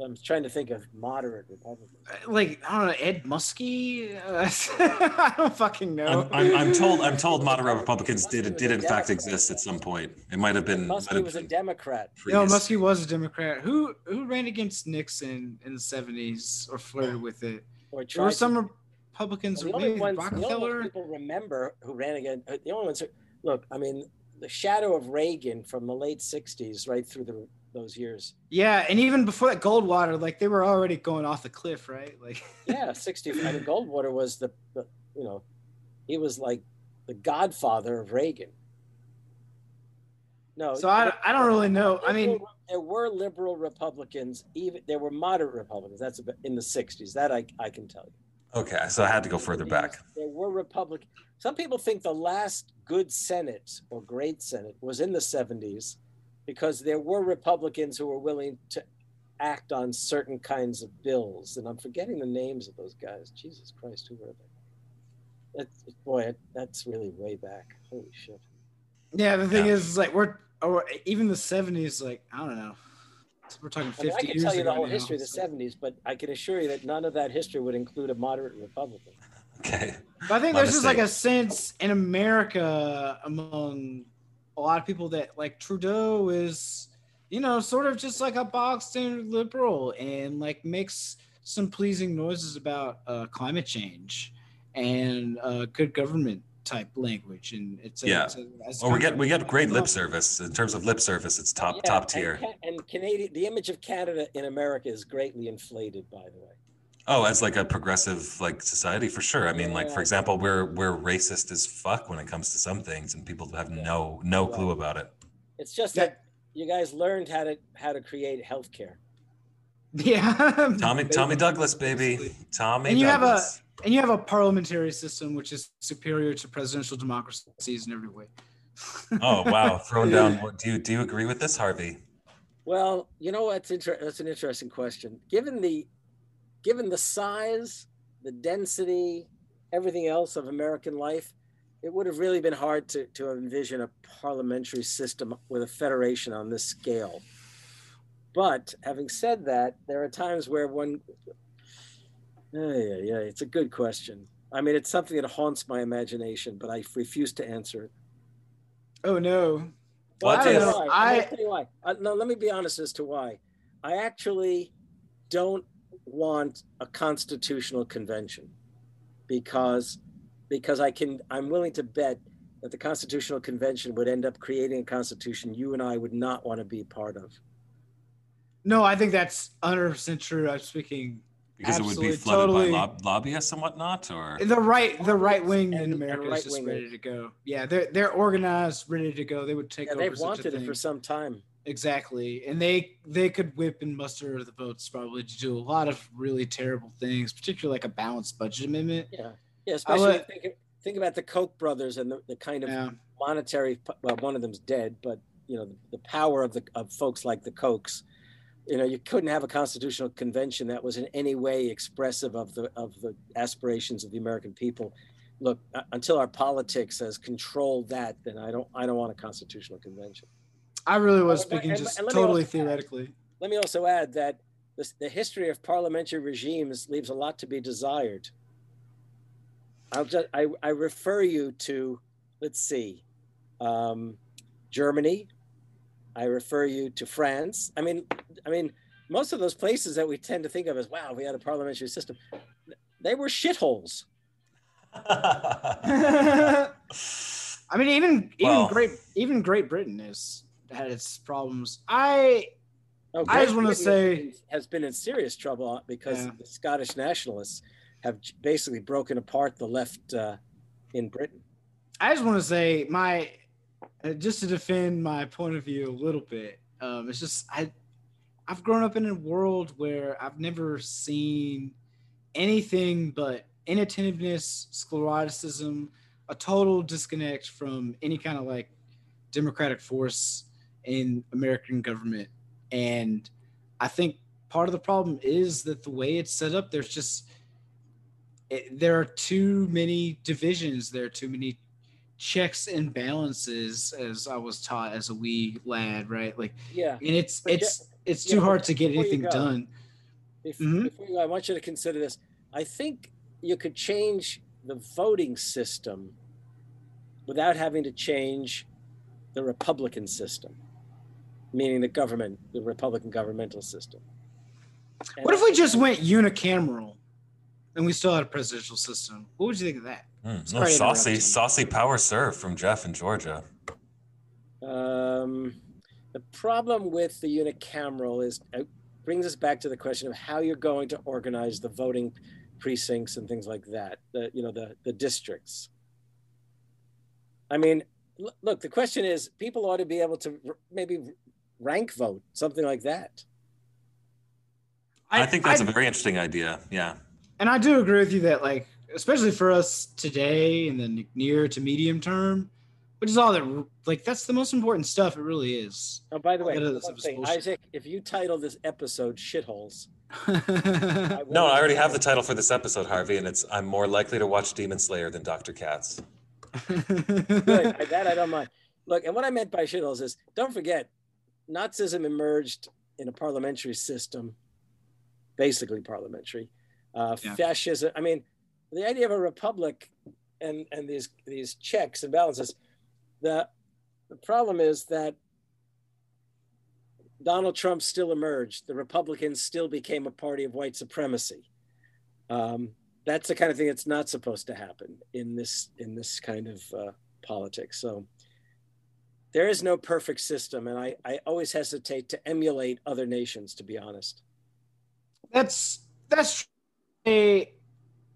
I'm trying to think of moderate Republicans. like I don't know Ed Muskie. Uh, I don't fucking know. I'm, I'm, I'm told I'm told moderate Republicans did did a in fact exist at some point. It might have been. Muskie have was a been Democrat. No. Muskie was a Democrat. Who who ran against Nixon in the seventies or flirted with it? Or There were some Republicans, the only maybe ones, the only ones people remember who ran against the only ones. Who, look, I mean, the shadow of Reagan from the late '60s right through the, those years. Yeah, and even before that, Goldwater, like they were already going off the cliff, right? Like, Yeah, '60. I mean, Goldwater was the, the, you know, he was like the godfather of Reagan. No, so I, I don't really know. I mean, there were liberal Republicans. Even there were moderate Republicans. That's in the '60s. That I I can tell you. Okay, so I had to go further back. There were Republican. Some people think the last good Senate or great Senate was in the 70s because there were Republicans who were willing to act on certain kinds of bills. And I'm forgetting the names of those guys. Jesus Christ, who were they? That's, boy, that's really way back. Holy shit. yeah, the thing Yeah. is, is like we're or even the seventies, like I don't know. We're talking I, mean, fifty I can years tell you the whole now, history of the so- 70s, but I can assure you that none of that history would include a moderate Republican. Okay. But I think My there's just like a sense in America among a lot of people that like Trudeau is, you know, sort of just like a bog standard liberal and like makes some pleasing noises about uh, climate change and uh, good government type language. And it's a, Yeah. it's a, it's Well, we get we get great lip service in terms of lip service. It's top Yeah, top tier. Ca- And, Canadian, the image of Canada in America is greatly inflated, by the way. Oh, as like a progressive like society for sure. I mean, like for example, we're we're racist as fuck when it comes to some things, and people have no no clue about it. It's just Yeah. that you guys learned how to how to create healthcare. yeah. Tommy Tommy Douglas, baby, Tommy And you have a- Douglas. And you have a parliamentary system which is superior to presidential democracies in every way. oh wow, thrown down. Do you do you agree with this, Harvey? Well, you know what's inter- that's an interesting question. Given the given the size, the density, everything else of American life, it would have really been hard to, to envision a parliamentary system with a federation on this scale. But having said that, there are times where one yeah, yeah, yeah, it's a good question. I mean, it's something that haunts my imagination, but I refuse to answer it. Oh no. Well, I I don't tell you know. this- why. I- I'll tell you why. Uh, no, let me be honest as to why. I actually don't want a constitutional convention because because I can I'm willing to bet that the Constitutional Convention would end up creating a constitution you and I would not want to be part of. No, I think that's 100% true. I'm speaking because it would be flooded totally. by lob- lobbyists and whatnot, or the right the right wing in and America is just ready to go. Yeah, they're they're organized, ready to go. They would take Yeah, over they've such a wanted it for some time. Exactly. And they they could whip and muster the votes probably to do a lot of really terrible things, particularly like a balanced budget amendment. Yeah, yeah. Especially would- think, think about the Koch brothers and the, the kind of Yeah. monetary. Well, one of them's dead, but you know the, the power of the of folks like the Kochs. You know, you couldn't have a constitutional convention that was in any way expressive of the of the aspirations of the American people. Look, until our politics has controlled that, then I don't I don't want a constitutional convention. I really was speaking and- just and totally also theoretically. Let me also add that this, the history of parliamentary regimes leaves a lot to be desired. I'll just I, I refer you to let's see, um, Germany. I refer you to France. I mean, I mean, most of those places that we tend to think of as wow, we had a parliamentary system. They were shitholes. I mean, even even Well- Great even Great Britain has had its problems. I Oh, I just wanna say- has been- in serious trouble because Yeah. the Scottish nationalists have basically broken apart the left uh, in Britain. I just want to say my uh, just to defend my point of view a little bit. Um, it's just I I've grown up in a world where I've never seen anything but inattentiveness, scleroticism, a total disconnect from any kind of like democratic force in American government. And I think part of the problem is that the way it's set up, there's just it, there are too many divisions. There are too many checks and balances, as I was taught as a wee lad, right? Like, Yeah. and it's But it's it's too but hard to get anything go- done. Bef- Mhm. Before you go, I want you to consider this. I think you could change the voting system without having to change the Republican system, meaning the government, the Republican governmental system. And What if we just went unicameral and we still had a presidential system? What would you think of that? Mm, Sorry oh, saucy, saucy power serve from Jeff in Georgia. Um, the problem with the unicameral is it brings us back to the question of how you're going to organize the voting precincts and things like that. The you know the the districts. I mean, look, the question is, people ought to be able to maybe rank vote, something like that. I, think that's a a very interesting idea. Yeah. and I do agree with you that like especially for us today in the near to medium term, which is all that like that's the most important stuff. It really is. Oh, by the way, one thing. Isaac, if you title this episode "shitholes," No, I already have the title for this episode, Harvey, and it's I'm more likely to watch Demon Slayer than Dr. Katz. Good. That I don't mind. Look, and what I meant by shitholes is don't forget, Nazism emerged in a parliamentary system, basically parliamentary. Uh, Yeah. Fascism. I mean, the idea of a republic and and these these checks and balances. The the problem is that Donald Trump still emerged. The Republicans still became a party of white supremacy. Um, that's the kind of thing that's not supposed to happen in this in this kind of uh, politics. So there is no perfect system, and I, I always hesitate to emulate other nations. To be honest, that's that's a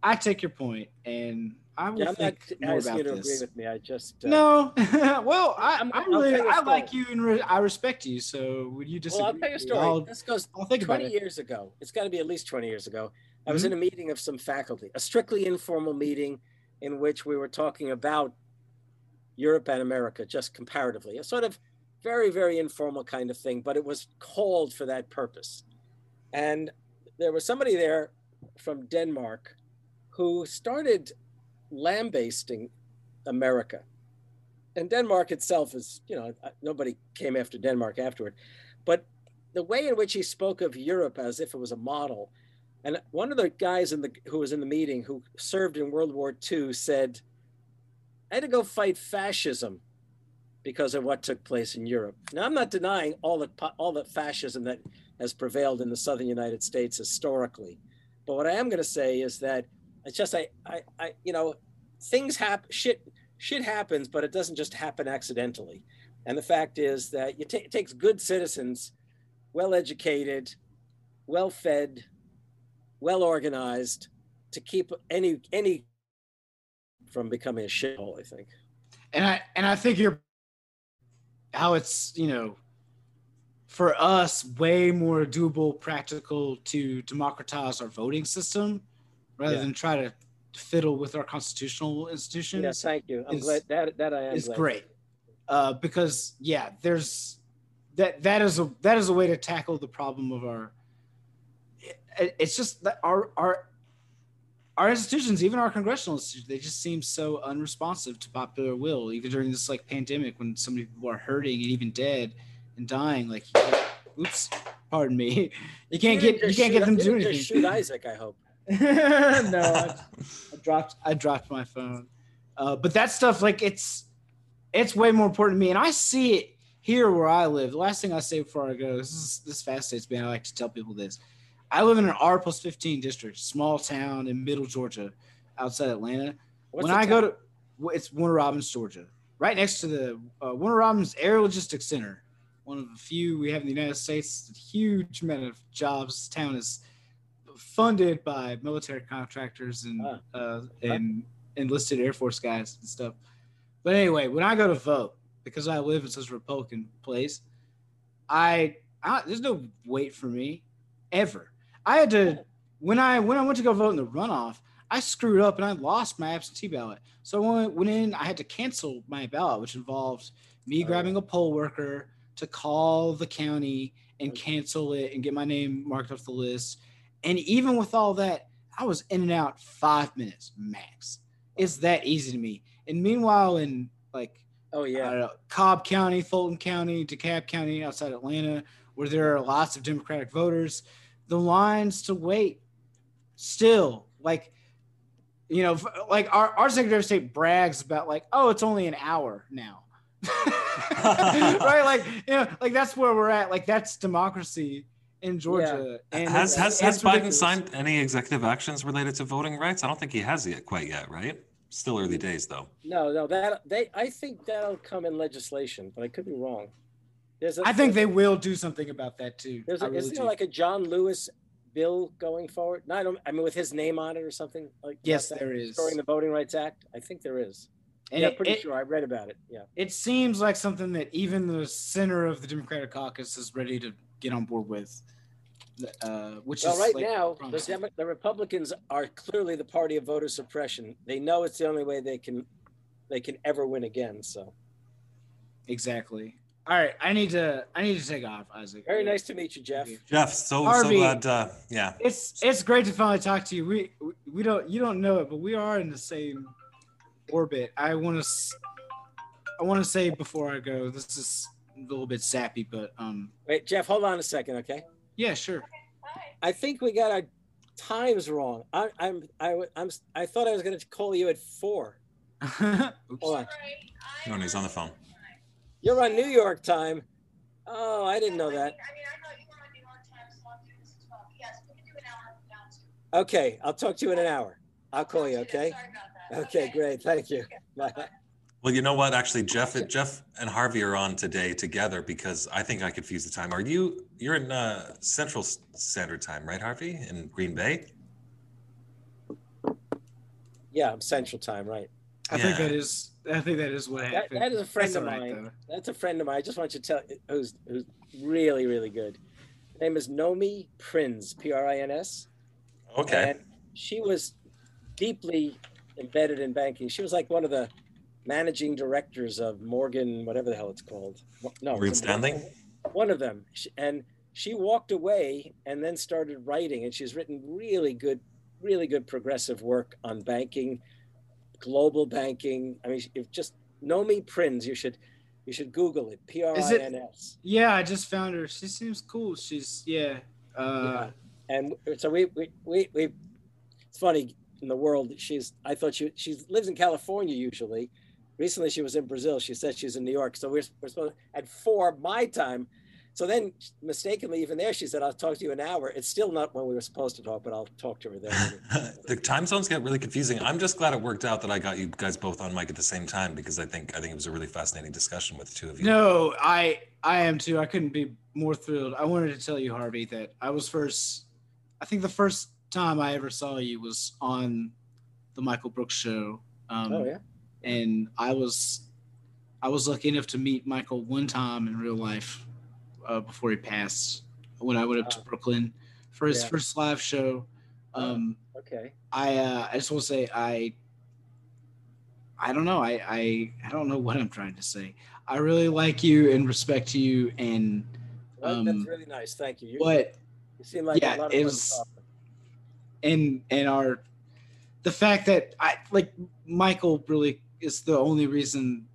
I take your point and I will yeah, I'm not asking you to this. agree with me. I just uh, No, well, I, I'm- I I'll really tell you a I like you and re- I respect you. So would you disagree? Well, I'll tell you a story. I'll, this goes I'll think about 20 it. years ago. It's got to be at least 20 years ago. I was Mhm. in a meeting of some faculty, a strictly informal meeting in which we were talking about Europe and America, just comparatively, a sort of very, very informal kind of thing, but it was called for that purpose. And there was somebody there from Denmark who started lambasting America. And Denmark itself is, you know, nobody came after Denmark afterward. But the way in which he spoke of Europe as if it was a model, and one of the guys in the who was in the meeting who served in World War II said, "I had to go fight fascism because of what took place in Europe." Now, I'm not denying all the all the fascism that has prevailed in the southern United States historically, but what I am going to say is that it's just I I, I you know things happen shit shit happens, but it doesn't just happen accidentally. And the fact is that ta- it takes good citizens, well educated, well fed, well organized, to keep any any from becoming a shithole. I think. and I and I think you're how it's you know for us way more doable, practical to democratize our voting system rather Yeah. than try to fiddle with our constitutional institutions. Yes, thank you. I'm is- glad that that I am. is glad. great uh, because yeah, there's that that is a that is a way to tackle the problem of our. it- it's just that our our our institutions, even our congressional institutions, they just seem so unresponsive to popular will. Even during this like pandemic, when so many people are hurting and even dead and dying, like, oops, pardon me, you can't didn't get you can't get them to do anything. Shoot Isaac. I hope. no, I, I dropped I dropped my phone. Uh, but that stuff, like it's it's way more important to me, and I see it here where I live. The last thing I say before I go, this is this fascinates me. I like to tell people this. I live in an R plus fifteen district, small town in Middle Georgia, outside Atlanta. What's when I go to, it's Warner Robins, Georgia, right next to the uh, Warner Robins Air Logistics Center, one of the few we have in the United States. A huge amount of jobs. This town is funded by military contractors and uh, and enlisted Air Force guys and stuff. But anyway, when I go to vote, because I live in such a Republican place, I, I there's no wait for me ever. I had to when I when I went to go vote in the runoff, I screwed up and I lost my absentee ballot. So when I went in, I had to cancel my ballot, which involved me Oh, grabbing a poll worker to call the county and cancel it and get my name marked off the list. And even with all that, I was in and out five minutes max. It's that easy to me. And meanwhile, in like Oh I yeah. don't know, Cobb County, Fulton County, DeKalb County outside Atlanta, where there are lots of Democratic voters, the lines to wait still like you know like our, our secretary of state brags about like oh it's only an hour now right like you know like that's where we're at like that's democracy in georgia and has has, has Biden ridiculous. signed any executive actions related to voting rights? I don't think he has yet, quite yet, right? Still early days, though. No, no, that they. I think that'll come in legislation, but I could be wrong. There's a, i think they will do something about that too a- There's I a, really isn't there like a John Lewis bill going forward? No, I don't. I mean, with his name on it or something like. Yes, that, there is. During the Voting Rights Act. I think there is. And yeah, it- pretty it- sure I read about it. Yeah. it seems like something that even the center of the Democratic caucus is ready to get on board with. Uh, which Well, is right like, now, the. Demo- the Republicans are clearly the party of voter suppression. They know it's the only way they can, they can ever win again. So exactly. All right, I need to. I need to take off, Isaac. very nice to meet you, Jeff. Jeff, so so glad. Uh, yeah, It's it's great to finally talk to you. We we- we don't you don't know it, but we are in the same orbit. I want to I want to say before I go, this is a little bit sappy, but um, Wait, Jeff, hold on a second, okay? yeah, sure. I think we got our times wrong. I, I'm I, I'm I thought I was going to call you at four. Oops. Hold on. no, no, he's on the phone. You're on New York time. Oh, I didn't know that. I mean, I thought you were on New York time, so I'll do this as well. Yes, we can do an hour from now too. Okay, I'll talk to you in an hour. I'll call you. Okay. Okay, great. Thank you. Bye. Well, you know what? Actually, Jeff, Jeff and Harvey are on today together because I think I confused the time. Are you? You're in uh, Central Standard Time, right, Harvey, in Green Bay? Yeah, I'm Central Time, right? I think that is I think that is what That, happened. that is a friend That's of mine. though. That's a friend of mine. I just want you to tell who's who's really really good. Her name is Nomi Prins, P R I N S. Okay. And she was deeply embedded in banking. She was like one of the managing directors of Morgan, whatever the hell it's called. No, Morgan Stanley? One of them. And she walked away and then started writing, and she's written really good, really good progressive work on banking, global banking. I mean, if just Nomi Prins, you should you should Google it. P R I N S. Yeah, I just found her. She seems cool. She's yeah. Uh, and so we we we, we it's funny in the world she's i thought she she lives in california usually recently she was in brazil she said she's in new york so we're, we're supposed at four my time So then, mistakenly, even there, she said, "I'll talk to you an hour." It's still not when we were supposed to talk, but I'll talk to her then. the time zones get really confusing. I'm just glad it worked out that I got you guys both on mic at the same time because I think I think it was a really fascinating discussion with the two of you. No, I I am too. I couldn't be more thrilled. I wanted to tell you, Harvey, that I was first. I think the first time I ever saw you was on the Michael Brooks show. Um, oh yeah. And I was I was lucky enough to meet Michael one time in real life uh, before he passed when I went up to. Brooklyn for his Yeah. first live show. Um, Okay. I uh, I just want to say I I don't know I, I I don't know what I'm trying to say. I really like you and respect you and Well, Um, that's really nice. Thank you. You, what you seem like yeah, a lot of it was- to talk with. and and our the fact that I like Michael really is the only reason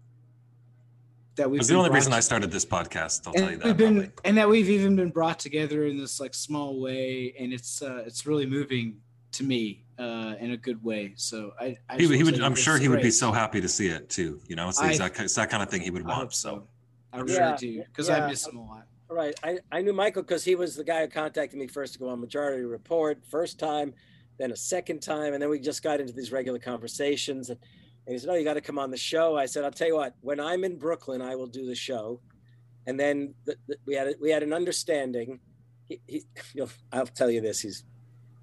that we've was the been only brought reason I started this podcast. I'll tell you that. we've been probably. and that we've even been brought together in this like small way and it's uh it's really moving to me uh in a good way so I, I he, he would, I'm it's sure he would be so happy to see it too. You know, it's, the I- exact, it's that kind of thing he would I want. So i really Yeah, do because yeah. i miss him a lot Right. I, I knew Michael because he was the guy who contacted me first to go on Majority Report, first time, then a second time, and then we just got into these regular conversations. And, and he said, "Oh, you got to come on the show." I said, "I'll tell you what. When I'm in Brooklyn, I will do the show." And then the, the, we had a- we had an understanding. He, he, you'll, I'll tell you this. He's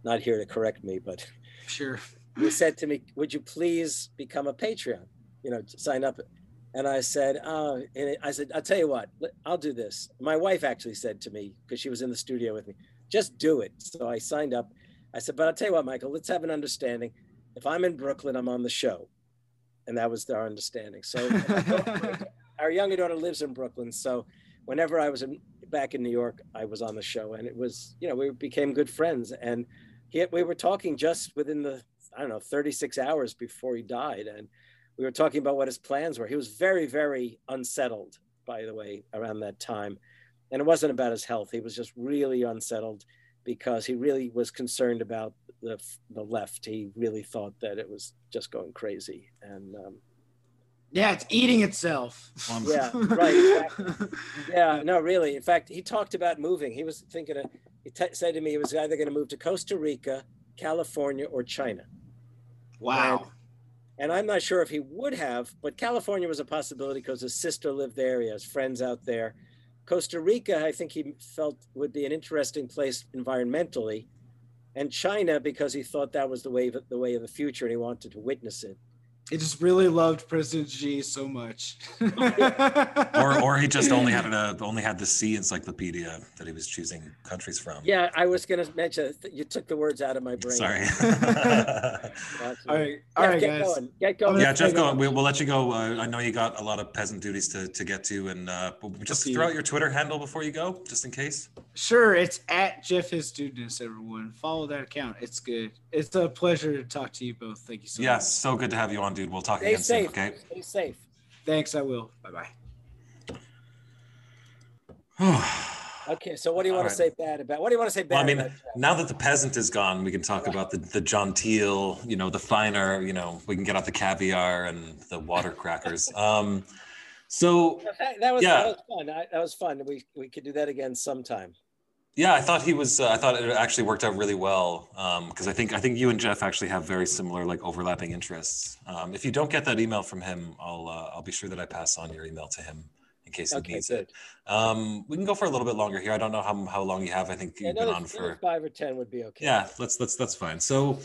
not here to correct me, but sure he said to me, "Would you please become a Patreon? You know, sign up." And I said, "Oh," and I said, "I'll tell you what, I'll do this." My wife actually said to me because she was in the studio with me, "Just do it." So I signed up. I said, "But I'll tell you what, Michael, let's have an understanding. If I'm in Brooklyn, I'm on the show," and that was our understanding. So our younger daughter lives in Brooklyn, so whenever I was in, back in New York, I was on the show, and it was, you know, we became good friends, and he, we were talking just within the, I don't know, 36 hours before he died, and we were talking about what his plans were. He was very, very unsettled, by the way, around that time, and it wasn't about his health. He was just really unsettled because he really was concerned about the the left. He really thought that it was just going crazy, and um, yeah it's eating itself Yeah, right, exactly. Yeah, no, really. In fact, he talked about moving. He was thinking of, he t- said to me he was either going to move to Costa Rica, California, or China. wow And I'm not sure if he would have, but California was a possibility because his sister lived there. He has friends out there. Costa Rica, I think he felt would be an interesting place environmentally, and China because he thought that was the way of, the way of the future, and he wanted to witness it. He just really loved president Xi so much or or he just only had a only had the C encyclopedia that he was choosing countries from. Yeah, I was going to mention. You took the words out of my brain. Sorry. That's all right all Jeff, right get guys going. Get going. yeah, Jeff, go. We, we'll let you go. Uh, I know you got a lot of peasant duties to, to get to, and uh, just throw out your Twitter handle before you go, just in case. Sure, it's at Jeff His Students, everyone. Follow that account. It's good. It's a pleasure to talk to you both. Thank you so Yes, much. Yes, so good to have you on, dude. We'll talk Stay again soon. safe. Okay. Stay safe. Thanks, I will. Bye bye. Okay, so what do you want All to say bad about? What do you want to say bad Well, I mean, about? Now that the peasant is gone, we can talk about the, the John Teal, you know, the finer, you know, we can get out the caviar and the water crackers. Um, so That, that was yeah. that was fun. I, that was fun. We we could do that again sometime. Yeah, I thought he was, uh, I thought it actually worked out really well. Um, cause I think, I think you and Jeff actually have very similar, like overlapping interests. Um, if you don't get that email from him, I'll, uh, I'll be sure that I pass on your email to him in case he Okay, needs good. it. Um, we can go for a little bit longer here. I don't know how, how long you have. I think Yeah, you've been on for, five or ten would be okay. yeah, let's, let's, that's fine. So,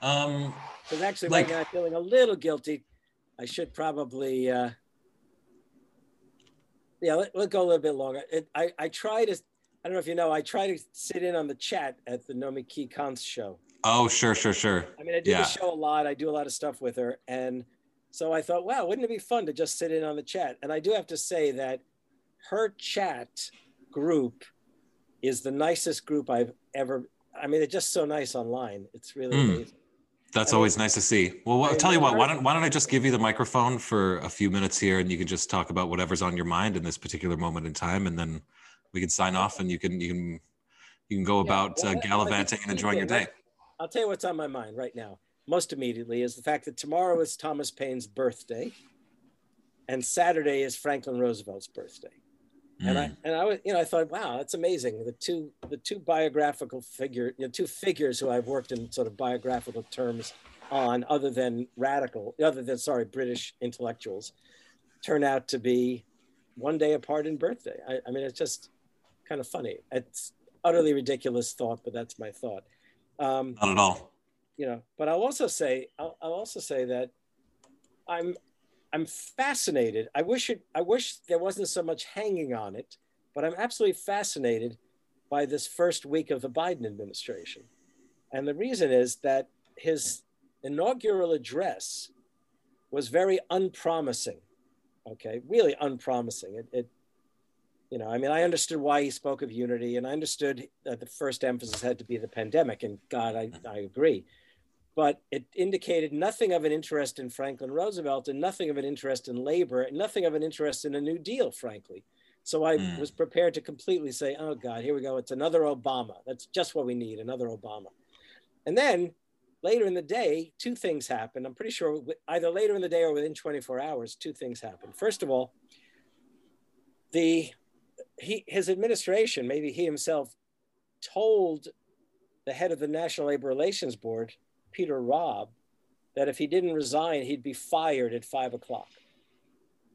um, Because actually, Like- right now I'm feeling a little guilty. I should probably. Uh, yeah, let, let's go a little bit longer. It, I I try to. I don't know if you know. I try to sit in on the chat at the Nomiki Konst's show. oh, sure, sure, sure. I mean, I do Yeah. the show a lot. I do a lot of stuff with her, and so I thought, wow, wouldn't it be fun to just sit in on the chat? And I do have to say that her chat group is the nicest group I've ever. I mean, they're just so nice online. It's really Mm. amazing. That's I always nice to see. Well, I I'll tell you what. Why don't Why don't I just give you the microphone for a few minutes here, and you can just talk about whatever's on your mind in this particular moment in time, and then we can sign off, and you can you can you can go about uh, gallivanting and enjoying your day. I'll tell you what's on my mind right now. Most immediately is the fact that tomorrow is Thomas Paine's birthday, and Saturday is Franklin Roosevelt's birthday. And I Mm. and I was you know I thought wow that's amazing the two the two biographical figure you know two figures who I've worked in sort of biographical terms on other than radical other than sorry British intellectuals turn out to be one day apart in birthday I, I mean it's just kind of funny it's utterly ridiculous thought but that's my thought um, Not at all. you know but i'll also say I'll, I'll also say that i'm i'm fascinated. I wish it i wish there wasn't so much hanging on it but i'm absolutely fascinated by this first week of the biden administration. And the reason is that his inaugural address was very unpromising okay? Really unpromising. It, it you know i mean i understood why he spoke of unity and i understood that the first emphasis had to be the pandemic and god i, I agree but it indicated nothing of an interest in franklin roosevelt and nothing of an interest in labor and nothing of an interest in a new deal frankly. So i Mm. was prepared to completely say oh god here we go. It's another obama. That's just what we need another obama. And then later in the day two things happened. I'm pretty sure either later in the day or within 24 hours two things happened. First of all the he his administration maybe he himself told the head of the national labor relations board peter robb that if he didn't resign he'd be fired at five o'clock.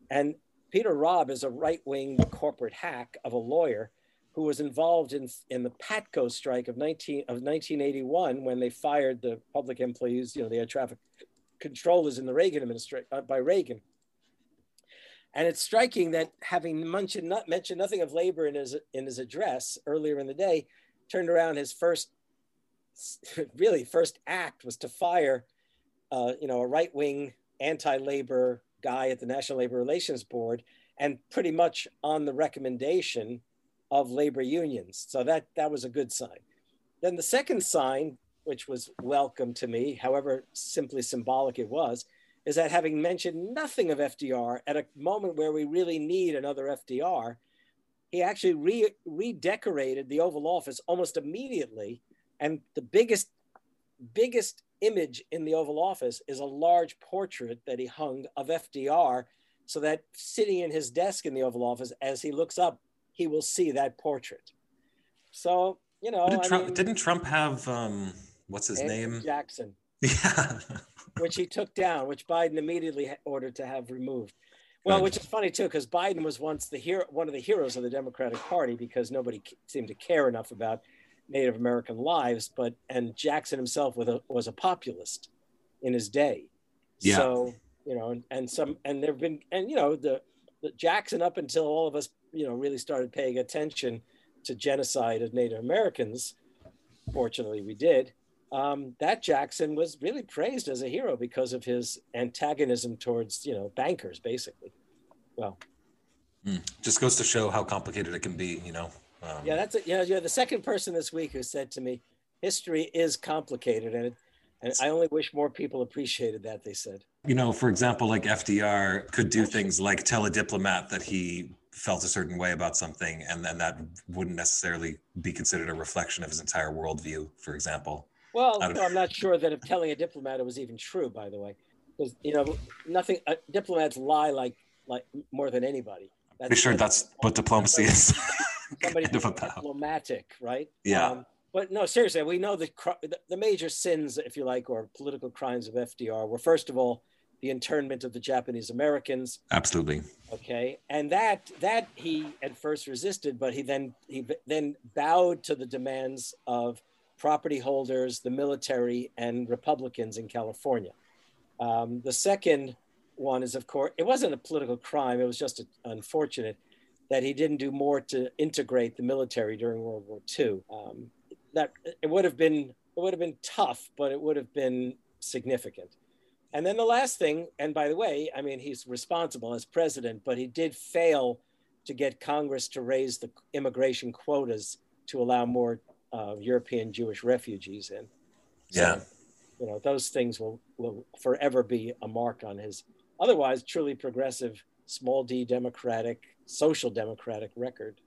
And peter robb is a right-wing corporate hack of a lawyer who was involved in, in the patco strike of 19 of 1981 when they fired the public employees you know the air traffic controllers in the reagan administration uh, by reagan. And it's striking that having mentioned, not, mentioned nothing of labor in his, in his address earlier in the day, turned around his first, really first act was to fire, uh, you know, a right-wing anti-labor guy at the National Labor Relations Board, and pretty much on the recommendation of labor unions. So that that was a good sign. Then the second sign, which was welcome to me, however simply symbolic it was, is that having mentioned nothing of FDR at a moment where we really need another FDR, he actually re- redecorated the Oval Office almost immediately. And the biggest, biggest image in the Oval Office is a large portrait that he hung of FDR, so that sitting in his desk in the Oval Office, as he looks up, he will see that portrait. So you know, Didn't Trump, mean, didn't Trump have um, what's his Andrew name? Jackson. Yeah. which he took down, which Biden immediately ordered to have removed. Well, which is funny too, because Biden was once the hero, one of the heroes of the Democratic Party, because nobody seemed to care enough about Native American lives. But and Jackson himself was a, was a populist in his day. Yeah. So you know, and, and some and there've been and you know the, the Jackson up until all of us you know really started paying attention to genocide of Native Americans. Fortunately, we did um, that Jackson was really praised as a hero because of his antagonism towards, you know, bankers, basically. Well, Just goes to show how complicated it can be, you know. Um, yeah, that's it. You know, you're the second person this week who said to me, history is complicated. And, it, and I only wish more people appreciated that, they said. you know, for example, like FDR could do things like tell a diplomat that he felt a certain way about something, and then that wouldn't necessarily be considered a reflection of his entire worldview, for example. Well, no, I'm not sure that if telling a diplomat it was even true, by the way. Because, you know, nothing, uh, diplomats lie like, like more than anybody. That's, Pretty sure that's what diplomacy is. somebody kind of being about. diplomatic, right? Yeah. Um, but no, seriously, we know the, the the major sins, if you like, or political crimes of FDR were first of all the internment of the Japanese Americans, Absolutely. okay, and that that he at first resisted, but he then he then bowed to the demands of property holders, the military, and Republicans in California. Um, the second one is, of course, it wasn't a political crime; it was just a, unfortunate that he didn't do more to integrate the military during World War II. Um, that it would have been it would have been tough, but it would have been significant. And then the last thing, and by the way, I mean he's responsible as president, but he did fail to get Congress to raise the immigration quotas to allow more uh, European Jewish refugees in. So, Yeah. you know those things will will forever be a mark on his otherwise truly progressive, small d democratic, social democratic record.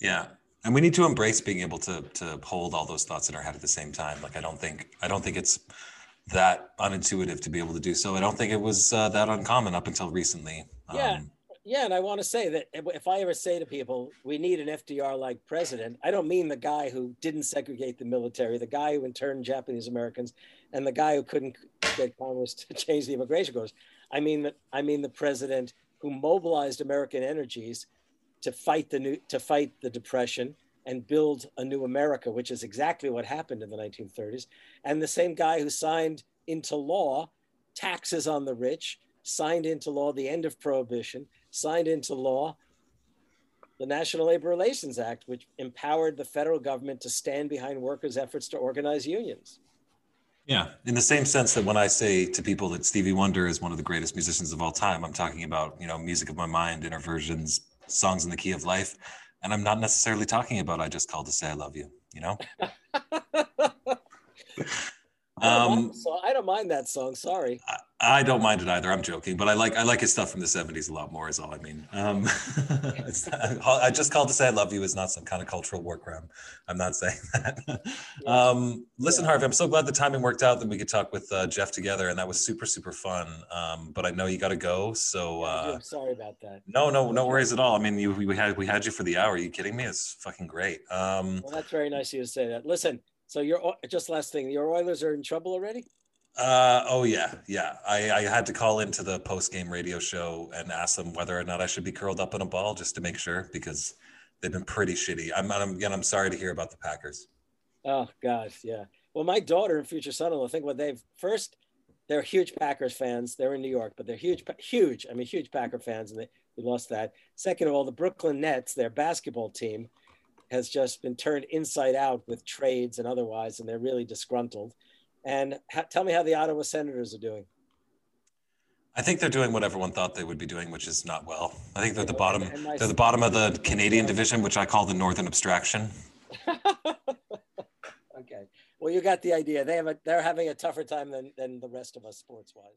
Yeah. And we need to embrace being able to to hold all those thoughts in our head at the same time. Like I don't think I don't think it's that unintuitive to be able to do so. I don't think it was uh, that uncommon up until recently. Yeah. Um, yeah, and I want to say that if I ever say to people, we need an FDR like president, I don't mean the guy who didn't segregate the military, the guy who interned Japanese Americans, and the guy who couldn't get Congress to change the immigration laws. I mean that I mean the president who mobilized American energies to fight the new to fight the depression and build a new America, which is exactly what happened in the 1930s, and the same guy who signed into law taxes on the rich, signed into law the end of prohibition, signed into law the National Labor Relations Act, which empowered the federal government to stand behind workers' efforts to organize unions. Yeah, in the same sense that when I say to people that Stevie Wonder is one of the greatest musicians of all time, I'm talking about, you know, music of my mind, Innervisions, songs in the key of life. And I'm not necessarily talking about I just called to say I love you, you know? Um, so I don't mind that song. Sorry. I, I don't mind it either. I'm joking, but I like I like his stuff from the '70s a lot more. Is all I mean. Um, I just called to say I love you is not some kind of cultural war crime. I'm not saying that. um, listen, Yeah. Harvey, I'm so glad the timing worked out that we could talk with uh, Jeff together, and that was super super fun. Um, but I know you got to go, so uh, I'm sorry about that. no no no worries at all. I mean, you, we had we had you for the hour. Are you kidding me? It's fucking great. Um, Well, that's very nice of you to say that. Listen, so your just last thing, your Oilers are in trouble already. Uh, oh yeah, yeah. I, I had to call into the post game radio show and ask them whether or not I should be curled up in a ball just to make sure because they've been pretty shitty. I'm, I'm again, I'm sorry to hear about the Packers. Oh gosh, yeah. Well, my daughter and future son-in-law think what they've first. They're huge Packers fans. They're in New York, but they're huge, huge. I mean, huge Packer fans, and they, we lost that. Second of all, the Brooklyn Nets, their basketball team, has just been turned inside out with trades and otherwise, and they're really disgruntled. And ha- tell me how the Ottawa Senators are doing. I think they're doing what everyone thought they would be doing, which is not well. I think they're the bottom. They're the bottom of the Canadian division, which I call the Northern Abstraction. okay. Well, you got the idea. They have a, they're having a tougher time than, than the rest of us sports wise.